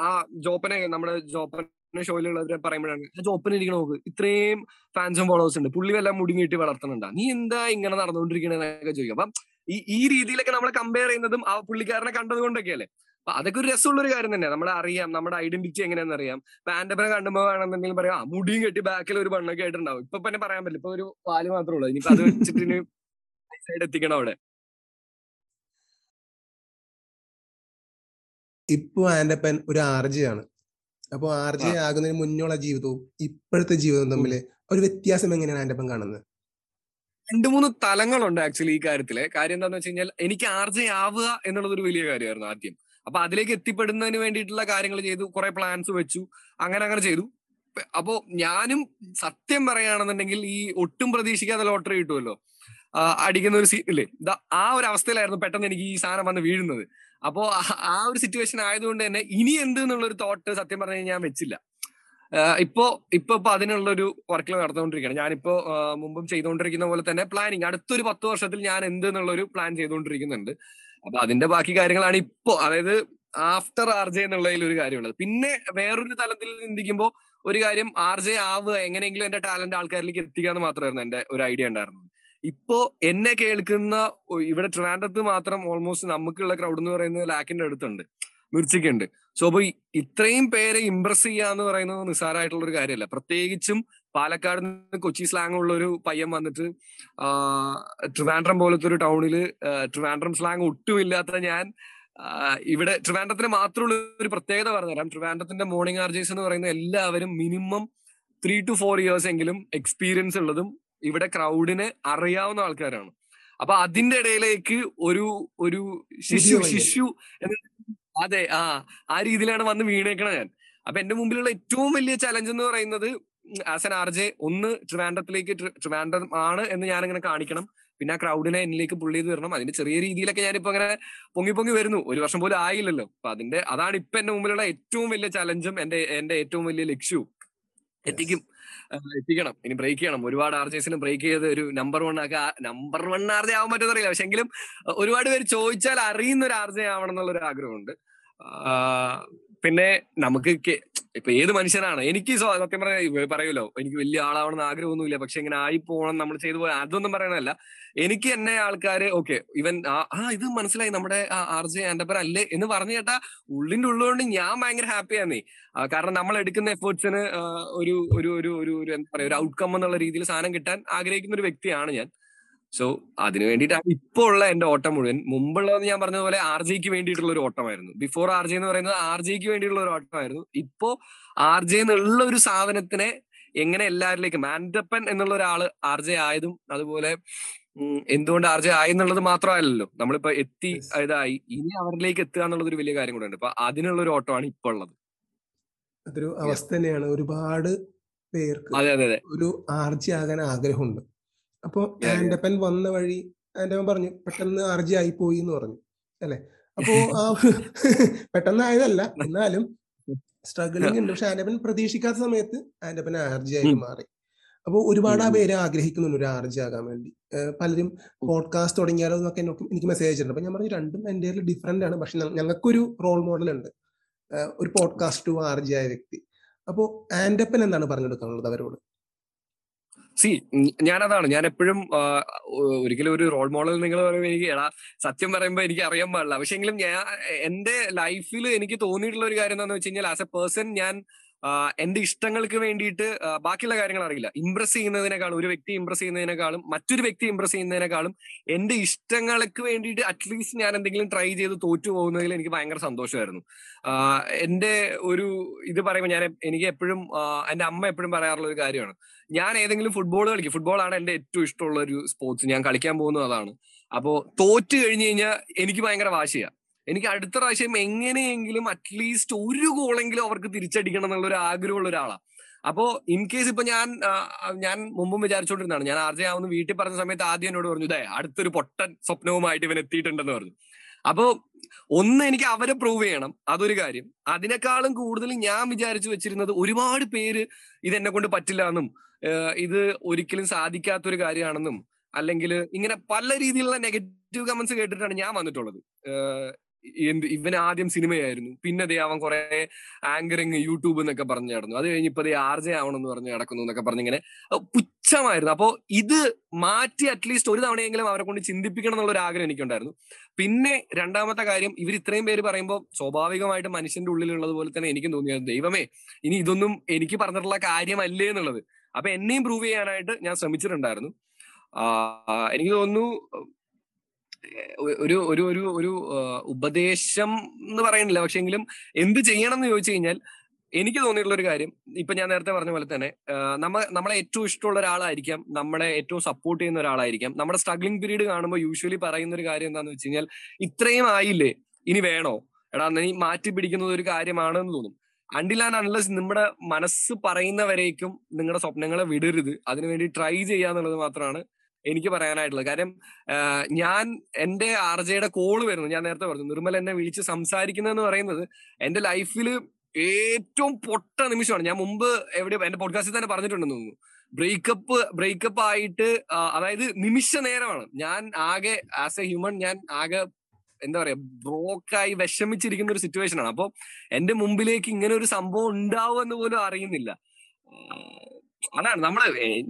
ആ ജോപ്പനെ നമ്മുടെ ജോപ്പൻ ഷോയിലുള്ളവരെ പറയുമ്പോഴാണ് ആ ജോപ്പൻ ഇരിക്കണ നോക്ക്. ഇത്രയും ഫാൻസും ഫോളോവേഴ്സ് ഉണ്ട്. പുള്ളി വല്ല മുടി നീട്ടി വളർത്തുന്നുണ്ടാ? നീ എന്താ ഇങ്ങനെ നടന്നുകൊണ്ടിരിക്കണെന്നൊക്കെ ചോദിക്കും. അപ്പം ഈ ഈ രീതിയിലൊക്കെ നമ്മളെ കമ്പയർ ചെയ്യുന്നതും ആ പുള്ളിക്കാരനെ കണ്ടത് കൊണ്ടൊക്കെയല്ലേ? അപ്പൊ അതൊക്കെ ഒരു രസമുള്ള ഒരു കാര്യം തന്നെ. നമ്മളെ അറിയാം നമ്മുടെ ഐഡന്റിറ്റി എങ്ങനെയാണെന്ന് അറിയാം. പാൻഡപ്പനെ കണ്ടുമ്പോ ആണെന്നുണ്ടെങ്കിൽ പറയാം ആ മുടിയും കെട്ടി ബാക്കിൽ ഒരു ബണ്ണൊക്കെ ആയിട്ടുണ്ടാവും. ഇപ്പൊ പിന്നെ പറയാൻ പറ്റില്ല. ഇപ്പൊ ഒരു പാൽ മാത്രമേ ഉള്ളൂ. ഇനിയിപ്പോ അത് വെച്ചിട്ട് സൈഡ് എത്തിക്കണം അവിടെ. ഇപ്പൊ ആൻഡപ്പൻ ഒരു ആർജിയാണ് അപ്പൊ ആർജി ആകുന്നതിന് മുന്നോള ജീവിതവും ഇപ്പോഴത്തെ ജീവിതവും തമ്മിൽ ഒരു വ്യത്യാസം എങ്ങനെയാണ് ആൻഡപ്പൻ കാണുന്നത്? രണ്ടു മൂന്ന് തലങ്ങളുണ്ട് ആക്ച്വലി ഈ കാര്യത്തിൽ. കാര്യം എന്താന്ന് വെച്ച് കഴിഞ്ഞാൽ എനിക്ക് ആർജെ ആവുക എന്നുള്ളത് ഒരു വലിയ കാര്യമായിരുന്നു ആദ്യം. അപ്പൊ അതിലേക്ക് എത്തിപ്പെടുന്നതിന് വേണ്ടിയിട്ടുള്ള കാര്യങ്ങൾ ചെയ്തു കുറെ പ്ലാൻസ് വെച്ചു അങ്ങനെ അങ്ങനെ ചെയ്തു. അപ്പോ ഞാനും സത്യം പറയുകയാണെന്നുണ്ടെങ്കിൽ ഈ ഒട്ടും പ്രതീക്ഷിക്കാതെ ലോട്ടറി കിട്ടുമല്ലോ. അടിക്കുന്ന ഒരു സീ ഇല്ലേ ആ ഒരു അവസ്ഥയിലായിരുന്നു പെട്ടെന്ന് എനിക്ക് ഈ സാധനം വന്ന് വീഴുന്നത്. അപ്പോ ആ ഒരു സിറ്റുവേഷൻ ആയതുകൊണ്ട് തന്നെ ഇനി എന്ത് എന്നുള്ള ഒരു തോട്ട് സത്യം പറഞ്ഞു ഞാൻ വെച്ചില്ല. ഇപ്പോ ഇപ്പൊ ഇപ്പൊ അതിനുള്ള ഒരു വർക്കിൽ നടന്നുകൊണ്ടിരിക്കുകയാണ് ഞാനിപ്പോ മുമ്പും ചെയ്തുകൊണ്ടിരിക്കുന്ന പോലെ തന്നെ പ്ലാനിങ് അടുത്തൊരു പത്ത് വർഷത്തിൽ ഞാൻ എന്ത് എന്നുള്ള ഒരു പ്ലാൻ ചെയ്തുകൊണ്ടിരിക്കുന്നുണ്ട്. അപ്പൊ അതിന്റെ ബാക്കി കാര്യങ്ങളാണ് ഇപ്പോ. അതായത് ആഫ്റ്റർ ആർ ജെ എന്നുള്ളതിൽ ഒരു കാര്യമുള്ളത്. പിന്നെ വേറൊരു തലത്തിൽ ചിന്തിക്കുമ്പോൾ ഒരു കാര്യം ആർ ജെ ആവുക എങ്ങനെയെങ്കിലും എന്റെ ടാലന്റ് ആൾക്കാരിലേക്ക് എത്തിക്കുക എന്ന് മാത്രമായിരുന്നു എന്റെ ഒരു ഐഡിയ ഉണ്ടായിരുന്നത്. ഇപ്പോ എന്നെ കേൾക്കുന്ന ഇവിടെ ട്രാൻഡത്ത് മാത്രം ഓൾമോസ്റ്റ് നമുക്കുള്ള ക്രൗഡ് എന്ന് പറയുന്നത് ലാക്കിന്റെ അടുത്തുണ്ട്. മിർച്ചിക്കുണ്ട് സോ അപ്പൊ ഇത്രയും പേരെ ഇംപ്രസ് ചെയ്യുക എന്ന് പറയുന്നത് നിസ്സാരമായിട്ടുള്ള ഒരു കാര്യമല്ല. പ്രത്യേകിച്ചും പാലക്കാട് നിന്ന് കൊച്ചി സ്ലാങ് ഉള്ള ഒരു പയ്യൻ വന്നിട്ട് ട്രിവാൻഡ്രം പോലത്തെ ഒരു ടൗണിൽ ട്രിവാൻഡ്രം സ്ലാങ് ഒട്ടുമില്ലാത്ത ഞാൻ ഇവിടെ ട്രിവാൻഡ്രത്തിന് മാത്രമുള്ള ഒരു പ്രത്യേകത പറഞ്ഞുതരാം. ട്രിവാൻഡ്രത്തിന്റെ മോർണിംഗ് ആർജേഴ്സ് എന്ന് പറയുന്ന എല്ലാവരും minimum three to four years എങ്കിലും എക്സ്പീരിയൻസ് ഉള്ളതും ഇവിടെ ക്രൗഡിനെ അറിയാവുന്ന ആൾക്കാരാണ്. അപ്പൊ അതിന്റെ ഇടയിലേക്ക് ഒരു ഒരു ശിശു ശിശു അതെ ആ ആ രീതിയിലാണ് വന്ന് വീണേക്കണ ഞാൻ. അപ്പൊ എന്റെ മുമ്പിലുള്ള ഏറ്റവും വലിയ ചലഞ്ച് എന്ന് പറയുന്നത് ആസ് എൻ ആർ ജെ ഒന്ന് ട്രിവാൻഡ്രത്തിലേക്ക് ട്രിവാൻഡ്രം ആണ് എന്ന് ഞാൻ ഞാനിങ്ങനെ കാണിക്കണം. പിന്നെ ആ ക്രൗഡിനെ എന്നിലേക്ക് പുള്ളി ചെയ്ത് വരണം അതിന്റെ ചെറിയ രീതിയിലൊക്കെ ഞാനിപ്പോ അങ്ങനെ പൊങ്ങി പൊങ്ങി വരുന്നു. ഒരു വർഷം പോലും ആയില്ലല്ലോ. അപ്പൊ അതിന്റെ അതാണ് ഇപ്പൊ എന്റെ മുമ്പിലുള്ള ഏറ്റവും വലിയ ചലഞ്ചും എന്റെ എന്റെ ഏറ്റവും വലിയ ലക്ഷ്യവും. എത്തിക്കും എത്തിക്കണം. ഇനി ബ്രേക്ക് ചെയ്യണം. ഒരുപാട് ആർജേസിനും ബ്രേക്ക് ചെയ്ത് ഒരു നമ്പർ വൺ ഒക്കെ നമ്പർ വൺ ആർജെ ആവാൻ പറ്റുമെന്നറിയില്ല പക്ഷെ എങ്കിലും ഒരുപാട് പേര് ചോദിച്ചാൽ അറിയുന്ന ഒരു ആർജെ ആവണം എന്നുള്ള ഒരു ആഗ്രഹമുണ്ട്. പിന്നെ നമുക്ക് ഇപ്പൊ ഏത് മനുഷ്യനാണ്? എനിക്ക് സത്യം പറഞ്ഞ പറയൂലോ എനിക്ക് വലിയ ആളാവണമെന്ന് ആഗ്രഹമൊന്നുമില്ല പക്ഷെ ഇങ്ങനെ ആയി പോകണം നമ്മൾ ചെയ്തു പോയ അതൊന്നും പറയണല്ല എനിക്ക് എന്നെ ആൾക്കാര് ഓക്കെ ഇവൻ ആ ഇത് മനസ്സിലായി നമ്മുടെ ആർ ജെ ആൻഡപ്പർ അല്ലേ എന്ന് പറഞ്ഞു കേട്ടാ ഉള്ളിന്റെ ഉള്ളുകൊണ്ട് ഞാൻ ഭയങ്കര ഹാപ്പിയാന്നേ കാരണം നമ്മൾ എടുക്കുന്ന എഫേർട്സിന് ഒരു ഒരു ഒരു ഒരു എന്താ പറയാ ഒരു ഔട്ട്കം എന്നുള്ള രീതിയിൽ സാധനം കിട്ടാൻ ആഗ്രഹിക്കുന്ന ഒരു വ്യക്തിയാണ് ഞാൻ. സോ അതിനു വേണ്ടിയിട്ടാണ് ഇപ്പോൾ ഉള്ള എന്റെ ഓട്ടം മുഴുവൻ. മുമ്പുള്ളതെന്ന് ഞാൻ പറഞ്ഞതുപോലെ ആർ ജെക്ക് വേണ്ടിയിട്ടുള്ള ഒരു ഓട്ടമായിരുന്നു. ബിഫോർ ആർ ജെ എന്ന് പറയുന്നത് ആർ ജെക്ക് വേണ്ടിയിട്ടുള്ള ഒരു ഓട്ടമായിരുന്നു. ഇപ്പോ ആർ ജെ എന്നുള്ള ഒരു സാധനത്തിനെ എങ്ങനെ എല്ലാവരിലേക്കും മാൻഡപ്പൻ എന്നുള്ള ഒരാൾ ആർ ജെ ആയതും അതുപോലെ എന്തുകൊണ്ട് ആർ ജെ ആയി എന്നുള്ളത് മാത്രമല്ലല്ലോ. നമ്മളിപ്പോ എത്തി ഇതായി. ഇനി അവരിലേക്ക് എത്തുക എന്നുള്ളത് ഒരു വലിയ കാര്യം കൂടെ ഉണ്ട്. അപ്പൊ അതിനുള്ള ഒരു ഓട്ടമാണ് ഇപ്പൊ ഉള്ളത്. അതൊരു അവസ്ഥ തന്നെയാണ്. ഒരുപാട് പേർക്ക് അതെ അതെ അതെ. ഒരു ആർജി ആകാൻ ആഗ്രഹമുണ്ട്. അപ്പോ ആൻഡപ്പൻ വന്ന വഴി ആൻഡപ്പൻ പറഞ്ഞു പെട്ടെന്ന് അർജി ആയി പോയി എന്ന് പറഞ്ഞു. അല്ലെ? അപ്പോ ആ പെട്ടെന്ന് ആയതല്ല എന്നാലും സ്ട്രഗിളിംഗ് ഉണ്ട്. പക്ഷെ ആൻഡപ്പൻ പ്രതീക്ഷിക്കാത്ത സമയത്ത് ആൻഡപ്പൻ ആർ ജെ ആയി മാറി. അപ്പോൾ ഒരുപാട് ആ പേര് ആഗ്രഹിക്കുന്നുണ്ട് ഒരു ആർജി ആകാൻ വേണ്ടി. പലരും പോഡ്കാസ്റ്റ് തുടങ്ങിയാലോ എന്നൊക്കെ എനിക്ക് മെസ്സേജ് ചെയ്തിട്ടുണ്ട് അപ്പൊ ഞാൻ പറഞ്ഞു രണ്ടും എന്റെ ഡിഫറെന്റ് ആണ്. പക്ഷെ ഞങ്ങൾക്കൊരു റോൾ മോഡൽ ഉണ്ട്. ഒരു പോഡ്കാസ്റ്റ് ടു ആർ ആയ വ്യക്തി. അപ്പോൾ ആൻഡപ്പൻ എന്താണ് പറഞ്ഞെടുക്കാനുള്ളത് അവരോട്? സി ഞാനതാണ്. ഞാൻ എപ്പോഴും ഒരിക്കലും ഒരു റോൾ മോഡൽ നിങ്ങൾ പറയുമ്പോൾ എനിക്ക് എടാ സത്യം പറയുമ്പോൾ എനിക്ക് അറിയാൻ പാടില്ല. പക്ഷെ എങ്കിലും ഞാൻ എന്റെ ലൈഫിൽ എനിക്ക് തോന്നിയിട്ടുള്ള ഒരു കാര്യം എന്താണെന്ന് വെച്ച് കഴിഞ്ഞാൽ ആസ് എ പേഴ്സൺ ഞാൻ എന്റെ ഇഷ്ടങ്ങൾക്ക് വേണ്ടിയിട്ട് ബാക്കിയുള്ള കാര്യങ്ങൾ അറിയില്ല. ഇംപ്രസ് ചെയ്യുന്നതിനേക്കാളും ഒരു വ്യക്തി ഇംപ്രസ് ചെയ്യുന്നതിനേക്കാളും മറ്റൊരു വ്യക്തി ഇംപ്രസ് ചെയ്യുന്നതിനേക്കാളും എന്റെ ഇഷ്ടങ്ങൾക്ക് വേണ്ടിയിട്ട് അറ്റ്ലീസ്റ്റ് ഞാൻ എന്തെങ്കിലും ട്രൈ ചെയ്ത് തോറ്റു പോകുന്നതിൽ എനിക്ക് ഭയങ്കര സന്തോഷമായിരുന്നു. എന്റെ ഒരു ഇത് പറയുമ്പോൾ ഞാൻ എനിക്ക് എപ്പോഴും എന്റെ അമ്മ എപ്പോഴും പറയാറുള്ള ഒരു കാര്യമാണ്. ഞാൻ ഏതെങ്കിലും ഫുട്ബോൾ കളിക്കും. ഫുട്ബോളാണ് എന്റെ ഏറ്റവും ഇഷ്ടമുള്ള ഒരു സ്പോർട്സ് ഞാൻ കളിക്കാൻ പോകുന്നത് അതാണ്. അപ്പോ തോറ്റു കഴിഞ്ഞു കഴിഞ്ഞാൽ എനിക്ക് ഭയങ്കര വാശിയാണ് എനിക്ക് അടുത്ത പ്രാവശ്യം എങ്ങനെയെങ്കിലും അറ്റ്ലീസ്റ്റ് ഒരു ഗോളെങ്കിലും അവർക്ക് തിരിച്ചടിക്കണം എന്നുള്ള ഒരു ആഗ്രഹമുള്ള ഒരാളാണ് അപ്പോ ഇൻ കേസ് ഇപ്പൊ ഞാൻ ഞാൻ മുമ്പും വിചാരിച്ചോണ്ടിരുന്നതാണ്. ഞാൻ ആർജെ ആവുന്ന വീട്ടിൽ പറഞ്ഞ സമയത്ത് ആദ്യം എന്നോട് പറഞ്ഞു ഇതേ അടുത്തൊരു പൊട്ടൻ സ്വപ്നവുമായിട്ട് ഇവൻ എത്തിയിട്ടുണ്ടെന്ന് പറഞ്ഞു. അപ്പോ ഒന്ന് എനിക്ക് അവരെ പ്രൂവ് ചെയ്യണം. അതൊരു കാര്യം. അതിനേക്കാളും കൂടുതൽ ഞാൻ വിചാരിച്ചു വെച്ചിരുന്നത് ഒരുപാട് പേര് ഇതെന്നെ കൊണ്ട് പറ്റില്ല എന്നും ഇത് ഒരിക്കലും സാധിക്കാത്തൊരു കാര്യമാണെന്നും അല്ലെങ്കിൽ ഇങ്ങനെ പല രീതിയിലുള്ള നെഗറ്റീവ് കമന്റ്സ് കേട്ടിട്ടാണ് ഞാൻ വന്നിട്ടുള്ളത്. എന്ത് ഇവൻ ആദ്യം സിനിമയായിരുന്നു. പിന്നെ ദേ അവൻ കുറെ ആങ്കറിങ് യൂട്യൂബ് എന്നൊക്കെ പറഞ്ഞു നടന്നു. അത് കഴിഞ്ഞ് ഇപ്പൊ ദേ ആർ ആവണം എന്ന് പറഞ്ഞ് നടക്കുന്നു എന്നൊക്കെ പറഞ്ഞിങ്ങനെ പുച്ഛമായിരുന്നു. അപ്പോ ഇത് മാറ്റി അറ്റ്ലീസ്റ്റ് ഒരു തവണയെങ്കിലും അവരെ കൊണ്ട് ചിന്തിപ്പിക്കണം എന്നുള്ള ഒരു ആഗ്രഹം എനിക്കുണ്ടായിരുന്നു. പിന്നെ രണ്ടാമത്തെ കാര്യം ഇവർ ഇത്രയും പേര് പറയുമ്പോൾ സ്വാഭാവികമായിട്ട് മനുഷ്യന്റെ ഉള്ളിലുള്ളത് പോലെ തന്നെ എനിക്കും തോന്നിയത് ദൈവമേ ഇനി ഇതൊന്നും എനിക്ക് പറഞ്ഞിട്ടുള്ള കാര്യമല്ലേ എന്നുള്ളത്. അപ്പൊ എന്നെയും പ്രൂവ് ചെയ്യാനായിട്ട് ഞാൻ ശ്രമിച്ചിട്ടുണ്ടായിരുന്നു. എനിക്ക് തോന്നുന്നു ഒരു ഒരു ഒരു ഒരു ഉപദേശം എന്ന് പറയുന്നില്ല. പക്ഷെങ്കിലും എന്ത് ചെയ്യണം എന്ന് ചോദിച്ചു കഴിഞ്ഞാൽ എനിക്ക് തോന്നിയിട്ടുള്ള ഒരു കാര്യം ഇപ്പൊ ഞാൻ നേരത്തെ പറഞ്ഞ പോലെ തന്നെ നമ്മ നമ്മളെ ഏറ്റവും ഇഷ്ടമുള്ള ഒരാളായിരിക്കാം നമ്മളെ ഏറ്റവും സപ്പോർട്ട് ചെയ്യുന്ന ഒരാളായിരിക്കാം. നമ്മുടെ സ്ട്രഗ്ലിംഗ് പീരീഡ് കാണുമ്പോൾ യൂഷ്വലി പറയുന്ന ഒരു കാര്യം എന്താണെന്ന് വെച്ച് കഴിഞ്ഞാൽ ഇത്രയും ആയില്ലേ ഇനി വേണോ? എടാ നീ മാറ്റി പിടിക്കുന്നത് ഒരു കാര്യമാണെന്ന് തോന്നും. അണ്ടിൽ ആൻഡ് അൺലെസ് നമ്മുടെ മനസ്സ് പറയുന്നവരേക്കും നിങ്ങളുടെ സ്വപ്നങ്ങളെ വിടരുത്. അതിനുവേണ്ടി ട്രൈ ചെയ്യാന്നുള്ളത് മാത്രമാണ് എനിക്ക് പറയാനായിട്ടുള്ളത്. കാര്യം ഞാൻ എന്റെ ആർ ജെയുടെ കോൾ വരുന്നു. ഞാൻ നേരത്തെ പറഞ്ഞു നിർമ്മൽ എന്നെ വിളിച്ച് സംസാരിക്കുന്നതെന്ന് പറയുന്നത് എന്റെ ലൈഫിൽ ഏറ്റവും പൊട്ട നിമിഷമാണ്. ഞാൻ മുമ്പ് എവിടെ എന്റെ പോഡ്കാസ്റ്റിൽ തന്നെ പറഞ്ഞിട്ടുണ്ടെന്ന് തോന്നുന്നു. ബ്രേക്കപ്പ് ബ്രേക്കപ്പ് ആയിട്ട് അതായത് നിമിഷ നേരമാണ്. ഞാൻ ആകെ ആസ് എ ഹ്യൂമൻ ഞാൻ ആകെ എന്താ പറയാ ബ്രോക്കായി വിഷമിച്ചിരിക്കുന്ന ഒരു സിറ്റുവേഷൻ ആണ്. അപ്പൊ എന്റെ മുമ്പിലേക്ക് ഇങ്ങനെ ഒരു സംഭവം ഉണ്ടാവും എന്ന് പോലും അറിയുന്നില്ല. അതാണ് നമ്മൾ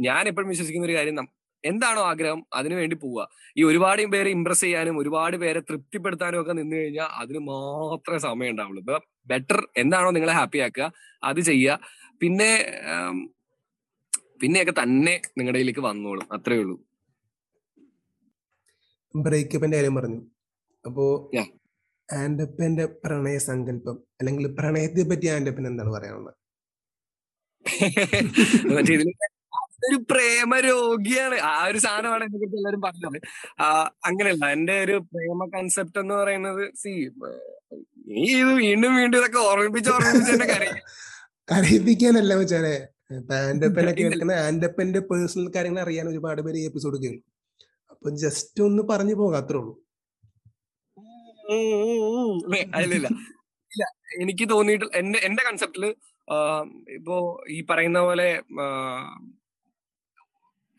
ഞാൻ എപ്പോഴും വിശ്വസിക്കുന്ന ഒരു കാര്യം. എന്താണോ ആഗ്രഹം അതിനു വേണ്ടി പോവുക. ഈ ഒരുപാട് പേരെ ഇംപ്രസ് ചെയ്യാനും ഒരുപാട് പേരെ തൃപ്തിപ്പെടുത്താനും ഒക്കെ നിന്ന് കഴിഞ്ഞാൽ അതിന് മാത്രമേ സമയം ഉണ്ടാവുള്ളൂ. ഇപ്പൊ ബെറ്റർ എന്താണോ നിങ്ങളെ ഹാപ്പി ആക്കുക അത് ചെയ്യുക. പിന്നെ പിന്നെയൊക്കെ തന്നെ നിങ്ങളുടെ ഇതിലേക്ക് വന്നോളും. അത്രേ ഉള്ളൂ. ബ്രേക്കപ്പിന്റെ കാര്യം പറഞ്ഞു. അപ്പോ ആൻഡപ്പന്റെ പ്രണയ സങ്കല്പം അല്ലെങ്കിൽ പ്രണയത്തെ പറ്റി ആൻഡപ്പൻ എന്താണ് പറയാനുള്ളത്? മറ്റേ ഇതിൽ ഒരു പ്രേമ രോഗിയാണ് ആ ഒരു സാധനമാണ് എന്നെ കുറിച്ച് എല്ലാവരും പറഞ്ഞത് അങ്ങനെയല്ല. എന്റെ ഒരു പ്രേമ കൺസെപ്റ്റ് എന്ന് പറയുന്നത് സി നീ ഇത് വീണ്ടും വീണ്ടും ഇതൊക്കെ ഓർമ്മിപ്പിച്ച് ഓർമ്മിപ്പിച്ച് എന്നെ കരയും കരയിപ്പിക്കാനല്ല വെച്ചാലേ ആൻഡപ്പനെ കേൾക്കുന്ന ആൻഡപ്പന്റെ പേഴ്സണൽ കാര്യങ്ങൾ അറിയാൻ ഒരുപാട് പേര് ഈ എപ്പിസോഡ് കേൾക്കും. അപ്പൊ ജസ്റ്റ് ഒന്ന് പറഞ്ഞു പോകാം അത്രേ ഉള്ളൂ. അല്ലല്ല ഇല്ല. എനിക്ക് തോന്നിയിട്ട് എന്റെ എന്റെ കൺസെപ്റ്റിൽ ഇപ്പോ ഈ പറയുന്ന പോലെ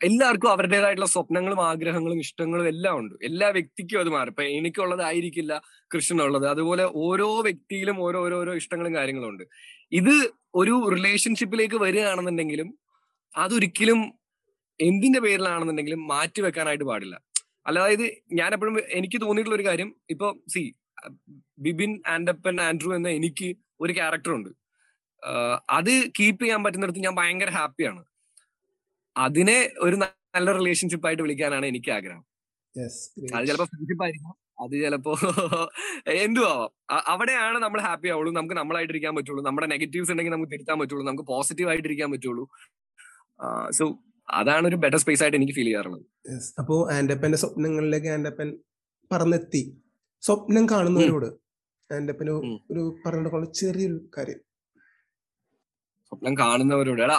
എല്ലാവർക്കും അവരുടേതായിട്ടുള്ള സ്വപ്നങ്ങളും ആഗ്രഹങ്ങളും ഇഷ്ടങ്ങളും എല്ലാം ഉണ്ട്. എല്ലാ വ്യക്തിക്കും അത് മാറും. ഇപ്പൊ എനിക്കുള്ളതായിരിക്കില്ല കൃഷ്ണനുള്ളത്. അതുപോലെ ഓരോ വ്യക്തിയിലും ഓരോ ഓരോരോ ഇഷ്ടങ്ങളും കാര്യങ്ങളും ഉണ്ട്. ഇത് ഒരു റിലേഷൻഷിപ്പിലേക്ക് വരികയാണെന്നുണ്ടെങ്കിലും അതൊരിക്കലും എന്തിന്റെ പേരിലാണെന്നുണ്ടെങ്കിലും മാറ്റി വെക്കാനായിട്ട് പാടില്ല. അല്ലാതെ ഞാൻ എപ്പോഴും എനിക്ക് തോന്നിയിട്ടുള്ള ഒരു കാര്യം ഇപ്പൊ സി ബിബിൻ ആൻഡപ്പൻ ആൻഡ്രു എന്ന എനിക്ക് ഒരു ക്യാരക്ടർ ഉണ്ട് അത് കീപ്പ് ചെയ്യാൻ പറ്റുന്നിടത്ത് ഞാൻ ഭയങ്കര ഹാപ്പിയാണ്. അതിനെ ഒരു നല്ല റിലേഷൻഷിപ്പ് ആയിട്ട് വിളിക്കാനാണ് എനിക്ക് ആഗ്രഹം അത് ചിലപ്പോ ഫ്രണ്ട്ഷിപ്പ് ആയിരിക്കും. അത് ചിലപ്പോ എന്തു ആവാം അവിടെയാണ് നമ്മൾ ഹാപ്പി ആവുള്ളൂ. നമുക്ക് നമ്മളായിട്ടിരിക്കാൻ പറ്റുള്ളൂ. നമ്മുടെ നെഗറ്റീവ്സ് ഉണ്ടെങ്കിൽ നമുക്ക് തിരുത്താൻ പറ്റുള്ളൂ. നമുക്ക് പോസിറ്റീവ് ആയിട്ടിരിക്കാൻ പറ്റുള്ളൂ. സോ അതാണ് ഒരു ബെറ്റർ സ്പേസ് ആയിട്ട് എനിക്ക് ഫീൽ ചെയ്യാറുള്ളത്. അപ്പോ ആൻഡപ്പന്റെ സ്വപ്നങ്ങളിലേക്ക് ആൻഡപ്പൻ പറന്നെത്തി. സ്വപ്നം കാണുന്നവരോട് ആൻഡപ്പന് ഒരു പറഞ്ഞിട്ടുള്ള ചെറിയൊരു കാര്യം. സ്വപ്നം കാണുന്നവരോട് എടാ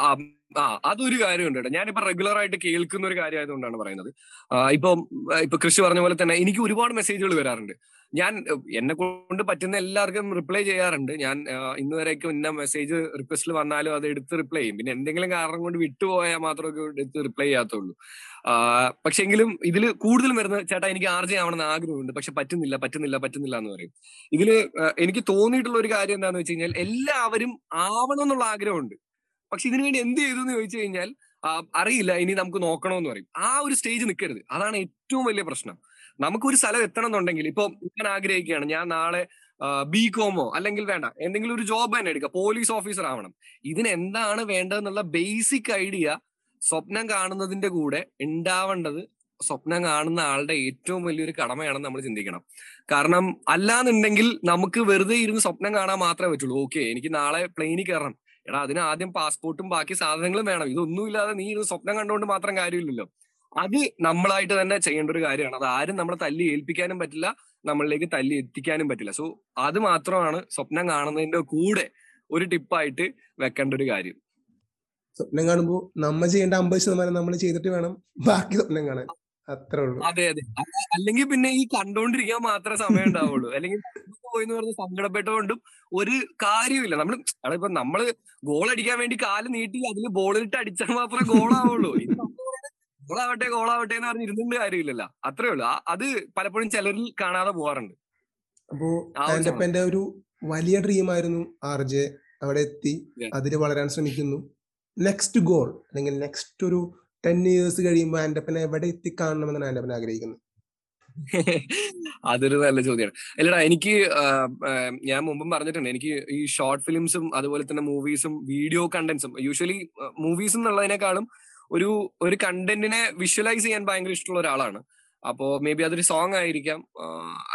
ആ അതൊരു കാര്യമുണ്ട് കേട്ടോ. ഞാനിപ്പോ റെഗുലർ ആയിട്ട് കേൾക്കുന്ന ഒരു കാര്യമായതുകൊണ്ടാണ് പറയുന്നത്. ഇപ്പൊ ഇപ്പൊ കൃഷി പറഞ്ഞ പോലെ തന്നെ എനിക്ക് ഒരുപാട് മെസ്സേജുകൾ വരാറുണ്ട്. ഞാൻ എന്നെ കൊണ്ട് പറ്റുന്ന എല്ലാവർക്കും റിപ്ലൈ ചെയ്യാറുണ്ട്. ഞാൻ ഇന്ന് വരേക്കും ഇന്ന മെസ്സേജ് റിക്വസ്റ്റിൽ വന്നാലും അത് എടുത്ത് റിപ്ലൈ ചെയ്യും. പിന്നെ എന്തെങ്കിലും കാരണം കൊണ്ട് വിട്ടുപോയാൽ മാത്രമേ എടുത്ത് റിപ്ലൈ ചെയ്യാത്തുള്ളൂ. പക്ഷെങ്കിലും ഇതിൽ കൂടുതൽ വരുന്ന ചേട്ടാ എനിക്ക് ആർജെ ആവണമെന്ന് ആഗ്രഹമുണ്ട്. പക്ഷെ പറ്റുന്നില്ല പറ്റുന്നില്ല പറ്റുന്നില്ല എന്ന് പറയും. ഇതിൽ എനിക്ക് തോന്നിയിട്ടുള്ള ഒരു കാര്യം എന്താണെന്ന് വെച്ച് കഴിഞ്ഞാൽ എല്ലാവരും ആവണം എന്നുള്ള ആഗ്രഹമുണ്ട്. പക്ഷെ ഇതിനു വേണ്ടി എന്ത് ചെയ്തു എന്ന് ചോദിച്ചു കഴിഞ്ഞാൽ അറിയില്ല ഇനി നമുക്ക് നോക്കണമെന്ന് പറയും. ആ ഒരു സ്റ്റേജ് നിൽക്കരുത് അതാണ് ഏറ്റവും വലിയ പ്രശ്നം. നമുക്കൊരു സ്ഥലം എത്തണം എന്നുണ്ടെങ്കിൽ ഇപ്പൊ ഞാൻ ആഗ്രഹിക്കുകയാണ് ഞാൻ നാളെ ബി കോമോ അല്ലെങ്കിൽ വേണ്ട എന്തെങ്കിലും ഒരു ജോബ് തന്നെ എടുക്കുക പോലീസ് ഓഫീസർ ആവണം. ഇതിന് എന്താണ് വേണ്ടതെന്നുള്ള ബേസിക് ഐഡിയ സ്വപ്നം കാണുന്നതിന്റെ കൂടെ ഉണ്ടാവേണ്ടത് സ്വപ്നം കാണുന്ന ആളുടെ ഏറ്റവും വലിയൊരു കടമയാണെന്ന് നമ്മൾ ചിന്തിക്കണം. കാരണം അല്ലാന്നുണ്ടെങ്കിൽ നമുക്ക് വെറുതെ ഇരുന്ന് സ്വപ്നം കാണാൻ മാത്രമേ പറ്റുള്ളൂ. ഓക്കെ എനിക്ക് നാളെ പ്ലെയിനിൽ കയറണം. എടാ അതിന് ആദ്യം പാസ്പോർട്ടും ബാക്കി സാധനങ്ങളും വേണം. ഇതൊന്നുമില്ലാതെ നീ ഇരുന്ന് സ്വപ്നം കണ്ടുകൊണ്ട് മാത്രം കാര്യമില്ലല്ലോ. അത് നമ്മളായിട്ട് തന്നെ ചെയ്യേണ്ട ഒരു കാര്യമാണ്. അത് ആരും നമ്മളെ തല്ലി ഏൽപ്പിക്കാനും പറ്റില്ല നമ്മളിലേക്ക് തല്ലി എത്തിക്കാനും പറ്റില്ല. സോ അത് മാത്രമാണ് സ്വപ്നം കാണുന്നതിന്റെ കൂടെ ഒരു ടിപ്പായിട്ട് വെക്കേണ്ട ഒരു കാര്യം. സ്വപ്നം കാണുമ്പോൾ നമ്മൾ ചെയ്യേണ്ട അമ്പത് ശതമാനം നമ്മൾ ചെയ്തിട്ട് വേണം ബാക്കി സ്വപ്നം കാണാൻ. അത്രേ ഉള്ളൂ. അതെ അതെ. അല്ലെങ്കിൽ പിന്നെ ഈ കണ്ടോണ്ടിരിക്കാൻ മാത്രമേ സമയം ഉണ്ടാവുള്ളൂ. അല്ലെങ്കിൽ പോയി എന്ന് പറഞ്ഞ് സങ്കടപ്പെട്ടുകൊണ്ടും ഒരു കാര്യമില്ല നമ്മൾ ഇപ്പൊ നമ്മൾ ഗോൾ അടിക്കാൻ വേണ്ടി കാൽ നീട്ടി അതിൽ ബോളിലിട്ട് അടിച്ചാൽ മാത്രമേ ഗോളാവുള്ളൂ ഗോളാവട്ടെ ഗോളാവട്ടെ എന്ന് പറഞ്ഞ് ഇരുന്നിട്ട് കാര്യമില്ലല്ലോ. അത്രേ ഉള്ളൂ. അത് പലപ്പോഴും ചിലരിൽ കാണാതെ പോവാറുണ്ട്. അപ്പോ എന്റെ ഒരു വലിയ ഡ്രീം ആയിരുന്നു ആർ ജെ അവിടെ എത്തി. അതിൽ വളരാൻ ശ്രമിക്കുന്നു. നെക്സ്റ്റ് ഗോൾ അല്ലെങ്കിൽ നെക്സ്റ്റ് ഒരു ടെൻ ഇയേഴ്സ് കഴിയുമ്പോൾ ആൻഡപ്പനെ എവിടെ എത്തിക്കാണണമെന്നാണ് ആൻഡപ്പൻ ആഗ്രഹിക്കുന്നത്. അതൊരു നല്ല ചോദ്യമാണ് അല്ലടാ എനിക്ക് ഞാൻ മുമ്പും പറഞ്ഞിട്ടുണ്ട്. എനിക്ക് ഈ ഷോർട്ട് ഫിലിംസും അതുപോലെ തന്നെ മൂവീസും വീഡിയോ കണ്ടന്റ്സും യൂഷ്വലി മൂവീസ് എന്നുള്ളതിനേക്കാളും ഒരു ഒരു കണ്ടന്റിനെ വിഷ്വലൈസ് ചെയ്യാൻ ഭയങ്കര ഇഷ്ടമുള്ള ഒരാളാണ്. അപ്പോ മേ ബി അതൊരു സോങ് ആയിരിക്കാം.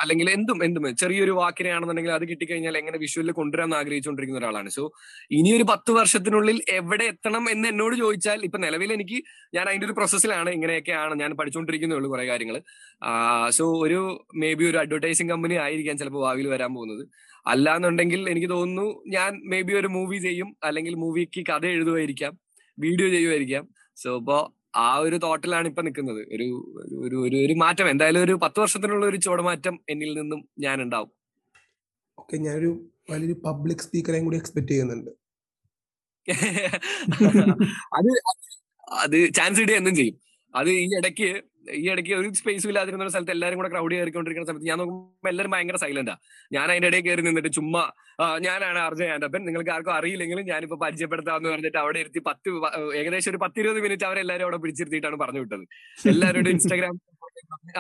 അല്ലെങ്കിൽ എന്തും എന്തും. ചെറിയൊരു വാക്കിനെയാണെന്നുണ്ടെങ്കിൽ അത് കിട്ടിക്കഴിഞ്ഞാൽ എങ്ങനെ വിഷ്വലിൽ കൊണ്ടുവരാൻ ആഗ്രഹിച്ചുകൊണ്ടിരിക്കുന്ന ഒരാളാണ്. സോ ഇനി ഒരു പത്ത് വർഷത്തിനുള്ളിൽ എവിടെ എത്തണം എന്ന് എന്നോട് ചോദിച്ചാൽ ഇപ്പൊ നിലവിൽ എനിക്ക് ഞാൻ അതിന്റെ ഒരു പ്രോസസ്സിലാണ് ഇങ്ങനെയൊക്കെയാണ് ഞാൻ പഠിച്ചുകൊണ്ടിരിക്കുന്നുള്ളൂ കുറെ കാര്യങ്ങൾ സോ ഒരു മേ ബി ഒരു അഡ്വർടൈസിങ് കമ്പനി ആയിരിക്കാം ചിലപ്പോൾ ഭാവിയിൽ വരാൻ പോകുന്നത്. അല്ലാന്നുണ്ടെങ്കിൽ എനിക്ക് തോന്നുന്നു ഞാൻ മേ ബി ഒരു മൂവി ചെയ്യും അല്ലെങ്കിൽ മൂവിക്ക് കഥ എഴുതുമായിരിക്കാം വീഡിയോ ചെയ്യുമായിരിക്കാം. സോ ഇപ്പോ ആ ഒരു തോട്ടിലാണ് ഇപ്പൊ നിൽക്കുന്നത് ഒരു ഒരു ഒരു ഒരു മാറ്റം. എന്തായാലും ഒരു പത്ത് വർഷത്തിനുള്ള ഒരു ചുവടുമാറ്റം എന്നിൽ നിന്നും ഞാൻ ഉണ്ടാവും ഓക്കെ ഞാനൊരു വലിയൊരു പബ്ലിക് സ്പീക്കറേയും കൂടി എക്സ്പെക്ട് ചെയ്യുന്നുണ്ട്. അത് അത് ചാൻസ് ഇടുക എന്നും ചെയ്യും. അത് ഈ ഇടയ്ക്ക് ഈ ഇടയ്ക്ക് ഒരു സ്പേസും ഇല്ലാതിരുന്ന ഒരു സ്ഥലത്ത് എല്ലാവരും കൂടെ ക്രൗഡ് കയറിക്കൊണ്ടിരിക്കുന്ന സമയത്ത് ഞാൻ നോക്കുമ്പോൾ എല്ലാവരും ഭയങ്കര സൈലന്റാ ഞാൻ അതിന്റെ ഇടയിൽ കയറി നിന്നിട്ട് ചുമ്മാ ഞാനാണ് അർജുൻ ആൻഡപ്പൻ നിങ്ങൾക്ക് ആർക്കും അറിയില്ലെങ്കിലും ഞാനിപ്പോ പരിചയപ്പെടുത്താന്ന് പറഞ്ഞിട്ട് അവിടെ ഇരുത്തി പത്ത് ഏകദേശം ഒരു പത്തിരുപത് മിനിറ്റ് അവരെല്ലാരും അവിടെ പിടിച്ചിരുത്തിയിട്ടാണ് പറഞ്ഞു വിട്ടത്. എല്ലാവരുടെ ഇൻസ്റ്റാഗ്രാം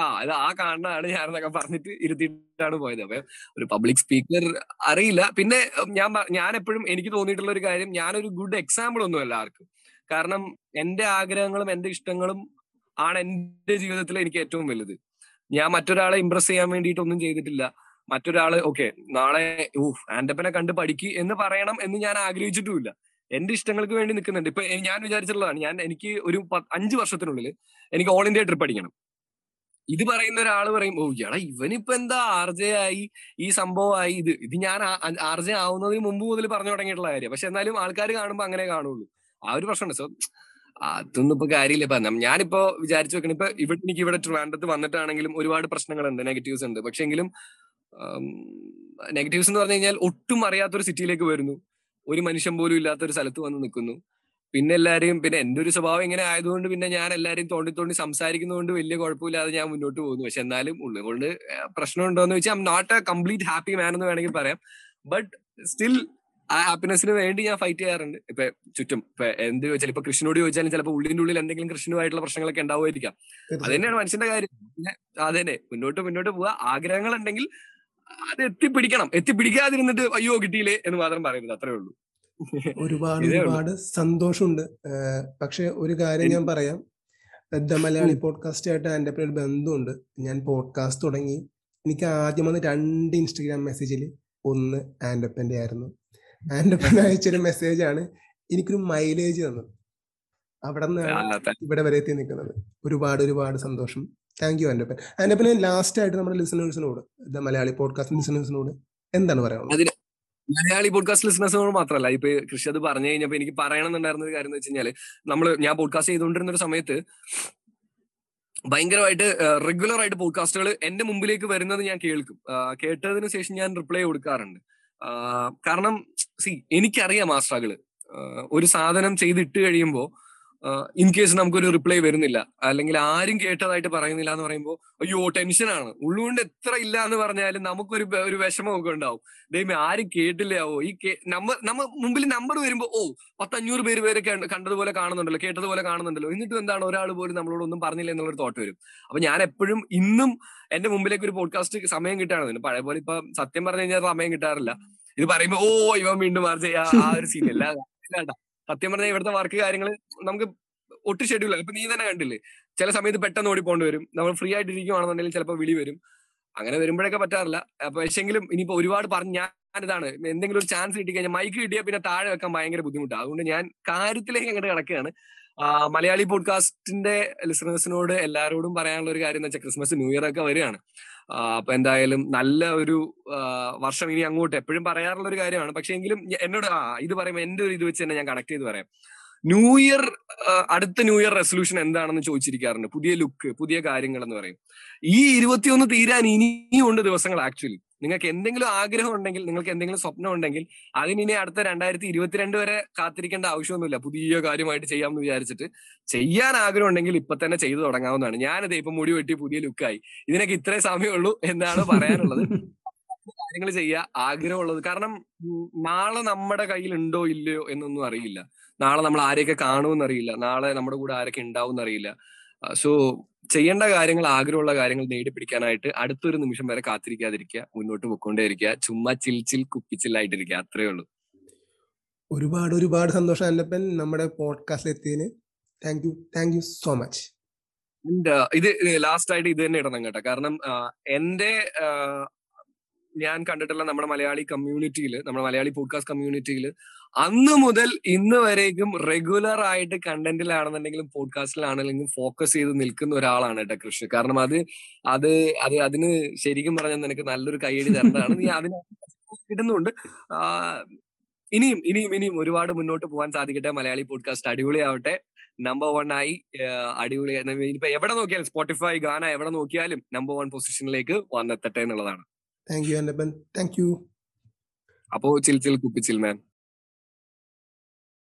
ആ അത് ആ കാണാനാണ് ഞാനെന്നൊക്കെ പറഞ്ഞിട്ട് ഇരുത്തിയിട്ടാണ് പോയത്. അപ്പൊ ഒരു പബ്ലിക് സ്പീക്കർ അറിയില്ല. പിന്നെ ഞാൻ ഞാൻ എപ്പോഴും എനിക്ക് തോന്നിയിട്ടുള്ള ഒരു കാര്യം ഞാനൊരു ഗുഡ് എക്സാമ്പിൾ ഒന്നുമല്ല ആർക്കും. കാരണം എന്റെ ആഗ്രഹങ്ങളും എന്റെ ഇഷ്ടങ്ങളും ആണ് എന്റെ ജീവിതത്തിൽ എനിക്ക് ഏറ്റവും വലുത്. ഞാൻ മറ്റൊരാളെ ഇമ്പ്രസ് ചെയ്യാൻ വേണ്ടിയിട്ട് ഒന്നും ചെയ്തിട്ടില്ല. മറ്റൊരാൾ ഓക്കെ നാളെ ഊഹ് ആൻഡപ്പനെ കണ്ട് പഠിക്ക് എന്ന് പറയണം എന്ന് ഞാൻ ആഗ്രഹിച്ചിട്ടുമില്ല. എന്റെ ഇഷ്ടങ്ങൾക്ക് വേണ്ടി നിൽക്കുന്നുണ്ട്. ഇപ്പൊ ഞാൻ വിചാരിച്ചിട്ടുള്ളതാണ് ഞാൻ എനിക്ക് ഒരു അഞ്ചു വർഷത്തിനുള്ളിൽ എനിക്ക് ഓൾ ഇന്ത്യ ട്രിപ്പ് അടിക്കണം. ഇത് പറയുന്ന ഒരാൾ പറയും ഓ എടാ ഇവനിപ്പോ എന്താ ആർ ജെ ആയി ഈ സംഭവമായി ഇത് ഇത് ഞാൻ ആർ ജെ ആവുന്നതിന് മുമ്പ് മുതൽ പറഞ്ഞു തുടങ്ങിയിട്ടുള്ള കാര്യം. പക്ഷെ എന്നാലും ആൾക്കാർ കാണുമ്പോൾ അങ്ങനെ കാണുള്ളൂ. ആ ഒരു പ്രശ്നമുണ്ട്. സോ അതൊന്നും ഇപ്പൊ കാര്യമില്ല. ഇപ്പൊ ഞാനിപ്പോ വിചാരിച്ചു വെക്കണം ഇപ്പൊ ഇവിടെ എനിക്ക് ഇവിടെ ട്രിവാൻഡത്ത് വന്നിട്ടാണെങ്കിലും ഒരുപാട് പ്രശ്നങ്ങളുണ്ട് നെഗറ്റീവ്സ് ഉണ്ട്. പക്ഷെ എങ്കിലും നെഗറ്റീവ്സ് എന്ന് പറഞ്ഞു കഴിഞ്ഞാൽ ഒട്ടും അറിയാത്തൊരു സിറ്റിയിലേക്ക് വരുന്നു. ഒരു മനുഷ്യൻ പോലും ഇല്ലാത്ത ഒരു സ്ഥലത്ത് വന്ന് നിൽക്കുന്നു. പിന്നെ എല്ലാരെയും പിന്നെ എന്റെ ഒരു സ്വഭാവം ഇങ്ങനെ ആയതുകൊണ്ട് പിന്നെ ഞാൻ എല്ലാരെയും തോണ്ടി തോണ്ടി സംസാരിക്കുന്നതുകൊണ്ട് വലിയ കുഴപ്പമില്ലാതെ ഞാൻ മുന്നോട്ട് പോകുന്നു. പക്ഷെ എന്നാലും ഉള്ളുകൊണ്ട് പ്രശ്നമുണ്ടോ എന്ന് വെച്ചാൽ I not a complete happy man എന്ന് വേണമെങ്കിൽ പറയാം. ബട്ട് സ്റ്റിൽ ആ ഹാപ്പിനെസ്സിന് വേണ്ടി ഞാൻ ഫൈറ്റ് ചെയ്യാറുണ്ട്. ഇപ്പൊ ചുറ്റും. ഇപ്പൊ എന്ത് ചോദിച്ചാൽ ഇപ്പൊ കൃഷ്ണനോട് ചോദിച്ചാലും ചിലപ്പോൾ ഉള്ളിന്റെ ഉള്ളിൽ എന്തെങ്കിലും കൃഷ്ണനുമായിട്ടുള്ള പ്രശ്നങ്ങളൊക്കെ ഉണ്ടാവുമായിരിക്കാം. അത് തന്നെയാണ് മനുഷ്യന്റെ കാര്യം. അത് തന്നെ. മുന്നോട്ട് മുന്നോട്ട് പോവുക. ആഗ്രഹങ്ങൾ ഉണ്ടെങ്കിൽ അത് എത്തിപ്പിടിക്കണം. എത്തിപ്പിടിക്കാതിരുന്നിട്ട് അയ്യോ കിട്ടിയില്ലേ എന്ന് മാത്രം പറയുന്നത്. അത്രേ ഉള്ളൂ. ഒരുപാട് ഒരുപാട് സന്തോഷമുണ്ട്. പക്ഷെ ഒരു കാര്യം ഞാൻ പറയാം. ദ മലയാളി പോഡ്കാസ്റ്റ് ആയിട്ട് എന്റെ ഒരു ബന്ധമുണ്ട്. ഞാൻ പോഡ്കാസ്റ്റ് തുടങ്ങി. എനിക്ക് ആദ്യം വന്ന് രണ്ട് ഇൻസ്റ്റഗ്രാം മെസ്സേജിൽ ഒന്ന് ആൻഡപ്പന്റെ ആയിരുന്നു ആൻഡപ്പൻ അയച്ചൊരു മെസ്സേജ് ആണ്. എനിക്കൊരു മൈലേജ് തന്നത് അവിടെ നിന്നാണ് ഇവിടെ വരെ എത്തി നിൽക്കുന്നത്. ഒരുപാട് ഒരുപാട് സന്തോഷം. താങ്ക് യു ആൻഡപ്പൻ ആൻഡപ്പന് ലാസ്റ്റ് ആയിട്ട് നമ്മുടെ ലിസണേഴ്സിനോട് ദ മലയാളി പോഡ്കാസ്റ്റ് ലിസണേഴ്സിനോട് എന്താണ് പറയാനുള്ളത്? മലയാളി പോഡ്കാസ്റ്റ് ലിസണേഴ്സിനോട് മാത്രമല്ല ഇപ്പൊ കൃഷി അത് പറഞ്ഞു കഴിഞ്ഞപ്പോ എനിക്ക് പറയണമെന്നുണ്ടായിരുന്ന ഒരു കാര്യം എന്ന് വെച്ച് കഴിഞ്ഞാൽ നമ്മൾ ഞാൻ പോഡ്കാസ്റ്റ് ചെയ്തുകൊണ്ടിരുന്ന ഒരു സമയത്ത് ഭയങ്കരമായിട്ട് റെഗുലർ ആയിട്ട് പോഡ്കാസ്റ്റുകൾ എന്റെ മുമ്പിലേക്ക് വരുന്നത് ഞാൻ കേൾക്കും. കേട്ടതിന് ശേഷം ഞാൻ റിപ്ലൈ കൊടുക്കാറുണ്ട്. കാരണം സി എനിക്കറിയാം ആ സ്ട്രഗിൾ ഒരു സാധനം ചെയ്തിട്ട് കഴിയുമ്പോൾ ഇൻ കേസ് നമുക്കൊരു റിപ്ലൈ വരുന്നില്ല. അല്ലെങ്കിൽ ആരും കേട്ടതായിട്ട് പറയുന്നില്ല എന്ന് പറയുമ്പോൾ അയ്യോ ടെൻഷനാണ് ഉള്ളുകൊണ്ട് എത്ര ഇല്ല എന്ന് പറഞ്ഞാലും നമുക്കൊരു ഒരു വിഷമമൊക്കെ ഉണ്ടാവും. ദൈവം ആരും കേട്ടില്ലാവോ? ഈ നമ്പർ നമ്മ മുമ്പിൽ നമ്പർ വരുമ്പോൾ ഓ പത്തഞ്ഞൂറ് പേര് പേര് കണ്ടതുപോലെ കാണുന്നുണ്ടല്ലോ കേട്ടതുപോലെ കാണുന്നുണ്ടല്ലോ. എന്നിട്ടും എന്താണ്? ഒരാൾ പോലും നമ്മളോട് ഒന്നും പറഞ്ഞില്ല എന്നുള്ളൊരു തോട്ട് വരും. അപ്പൊ ഞാൻ എപ്പോഴും ഇന്നും എന്റെ മുമ്പിലേക്ക് ഒരു പോഡ്കാസ്റ്റ് സമയം കിട്ടാണ് പഴയ പോലെ ഇപ്പൊ സത്യം പറഞ്ഞു കഴിഞ്ഞാൽ സമയം കിട്ടാറില്ല. ഇത് പറയുമ്പോ ഓ ഇവ വീണ്ടും മാർച്ച് ആ ഒരു സീൻ അല്ല സത്യം പറഞ്ഞാൽ ഇവിടുത്തെ വർക്ക് കാര്യങ്ങൾ നമുക്ക് ഒട്ടും ഷെഡ്യൂൾ ഇപ്പൊ നീ തന്നെ കണ്ടില്ലേ? ചില സമയത്ത് പെട്ടെന്ന് ഓടിപ്പോണ്ട് വരും. നമ്മൾ ഫ്രീ ആയിട്ട് ഇരിക്കുവാണെന്നുണ്ടെങ്കിൽ ചിലപ്പോൾ വിളി വരും. അങ്ങനെ വരുമ്പോഴൊക്കെ പറ്റാറില്ല. അപ്പൊ പക്ഷെങ്കിലും ഇനിയിപ്പോ ഒരുപാട് പറഞ്ഞു ഞാൻ ഇതാണ്. എന്തെങ്കിലും ഒരു ചാൻസ് കിട്ടി കഴിഞ്ഞാൽ മൈക്ക് കിട്ടിയാൽ പിന്നെ താഴെ വെക്കാൻ ഭയങ്കര ബുദ്ധിമുട്ടാണ് അതുകൊണ്ട് ഞാൻ കാര്യത്തിലേക്ക് അങ്ങോട്ട് കിടക്കുകയാണ്. മലയാളി പോഡ്കാസ്റ്റിന്റെ ലിസണേഴ്സിനോട് എല്ലാവരോടും പറയാനുള്ള ഒരു കാര്യം എന്ന് വെച്ചാൽ ക്രിസ്മസ് ന്യൂ ഇയർ ഒക്കെ വരികയാണ്. അപ്പൊ എന്തായാലും നല്ല ഒരു വർഷം ഇനി അങ്ങോട്ട് എപ്പോഴും പറയാറുള്ള ഒരു കാര്യമാണ്. പക്ഷെ എങ്കിലും എന്നോട് ആ ഇത് പറയുമ്പോൾ എന്റെ ഒരു ഇത് വെച്ച് തന്നെ ഞാൻ കണക്ട് ചെയ്ത് പറയാം. ന്യൂ ഇയർ അടുത്ത ന്യൂ ഇയർ റെസൊല്യൂഷൻ എന്താണെന്ന് ചോദിച്ചിരിക്കാറുണ്ട്. പുതിയ ലുക്ക് പുതിയ കാര്യങ്ങൾ എന്ന് പറയും. ഈ ഇരുപത്തിയൊന്ന് തീരാൻ ഇനിയും ദിവസങ്ങൾ ആക്ച്വലി നിങ്ങൾക്ക് എന്തെങ്കിലും ആഗ്രഹം ഉണ്ടെങ്കിൽ നിങ്ങൾക്ക് എന്തെങ്കിലും സ്വപ്നം ഉണ്ടെങ്കിൽ അതിനി അടുത്ത രണ്ടായിരത്തി ഇരുപത്തിരണ്ട് വരെ കാത്തിരിക്കേണ്ട ആവശ്യമൊന്നുമില്ല. പുതിയ കാര്യമായിട്ട് ചെയ്യാമെന്ന് വിചാരിച്ചിട്ട് ചെയ്യാൻ ആഗ്രഹം ഉണ്ടെങ്കിൽ ഇപ്പൊ തന്നെ ചെയ്തു തുടങ്ങാവുന്നതാണ്. ഞാനിത് ഇപ്പൊ മുടി വെട്ടി പുതിയ ലുക്കായി ഇതിനൊക്കെ ഇത്രേ സമയമുള്ളൂ എന്നാണ് പറയാനുള്ളത്. കാര്യങ്ങൾ ചെയ്യുക ആഗ്രഹമുള്ളത് കാരണം നാളെ നമ്മുടെ കയ്യിൽ ഉണ്ടോ ഇല്ലയോ എന്നൊന്നും അറിയില്ല. നാളെ നമ്മൾ ആരെയൊക്കെ കാണുമെന്ന് അറിയില്ല. നാളെ നമ്മുടെ കൂടെ ആരൊക്കെ ഉണ്ടാവും അറിയില്ല. സോ ചെയ്യേണ്ട കാര്യങ്ങൾ ആഗ്രഹമുള്ള കാര്യങ്ങൾ നേടിപ്പിടിക്കാനായിട്ട് അടുത്തൊരു നിമിഷം വരെ കാത്തിരിക്കാതിരിക്കുക മുന്നോട്ട് പൊക്കോണ്ടേയിരിക്കുക ചുമ്മാ ചിൽ ചിൽ കുപ്പിച്ചില്ലായിട്ടിരിക്കുക അത്രേ ഉള്ളൂ. ഒരുപാട് ഒരുപാട് സന്തോഷം അല്ലപ്പൻ നമ്മുടെ പോഡ്കാസ്റ്റ് എത്തിയതിന്. Thank you thank you so much ഇത് ലാസ്റ്റ് ആയിട്ട് ഇത് തന്നെ ഇടണം കേട്ടോ. കാരണം എന്റെ ഞാൻ കണ്ടിട്ടുള്ള നമ്മുടെ മലയാളി കമ്മ്യൂണിറ്റിയിൽ നമ്മുടെ മലയാളി പോഡ്കാസ്റ്റ് കമ്മ്യൂണിറ്റിയിൽ അന്ന് മുതൽ ഇന്ന് വരേക്കും റെഗുലർ ആയിട്ട് കണ്ടന്റിലാണെന്നുണ്ടെങ്കിലും പോഡ്കാസ്റ്റിലാണെങ്കിലും ഫോക്കസ് ചെയ്ത് നിൽക്കുന്ന ഒരാളാണ് കേട്ടോ കൃഷി. കാരണം അത് അത് അത് അതിന് ശരിക്കും പറഞ്ഞാൽ നിനക്ക് നല്ലൊരു കൈയടി തരേണ്ടതാണ്. നീ അതിന് ഇടുന്നുണ്ട്. ആ, ഇനിയും ഇനിയും ഇനിയും ഒരുപാട് മുന്നോട്ട് പോകാൻ സാധിക്കട്ടെ. മലയാളി പോഡ്കാസ്റ്റ് അടിപൊളിയാവട്ടെ. നമ്പർ വൺ ആയി അടിപൊളിയായി അടിപൊളി ഇനിയിപ്പോ എവിടെ നോക്കിയാലും സ്പോട്ടിഫൈ ഗാന എവിടെ നോക്കിയാലും നമ്പർ വൺ പൊസിഷനിലേക്ക് വന്നെത്തട്ടെ എന്നുള്ളതാണ്. Thank you, Annabelle. Thank you. Apo chill chill kupi chill man.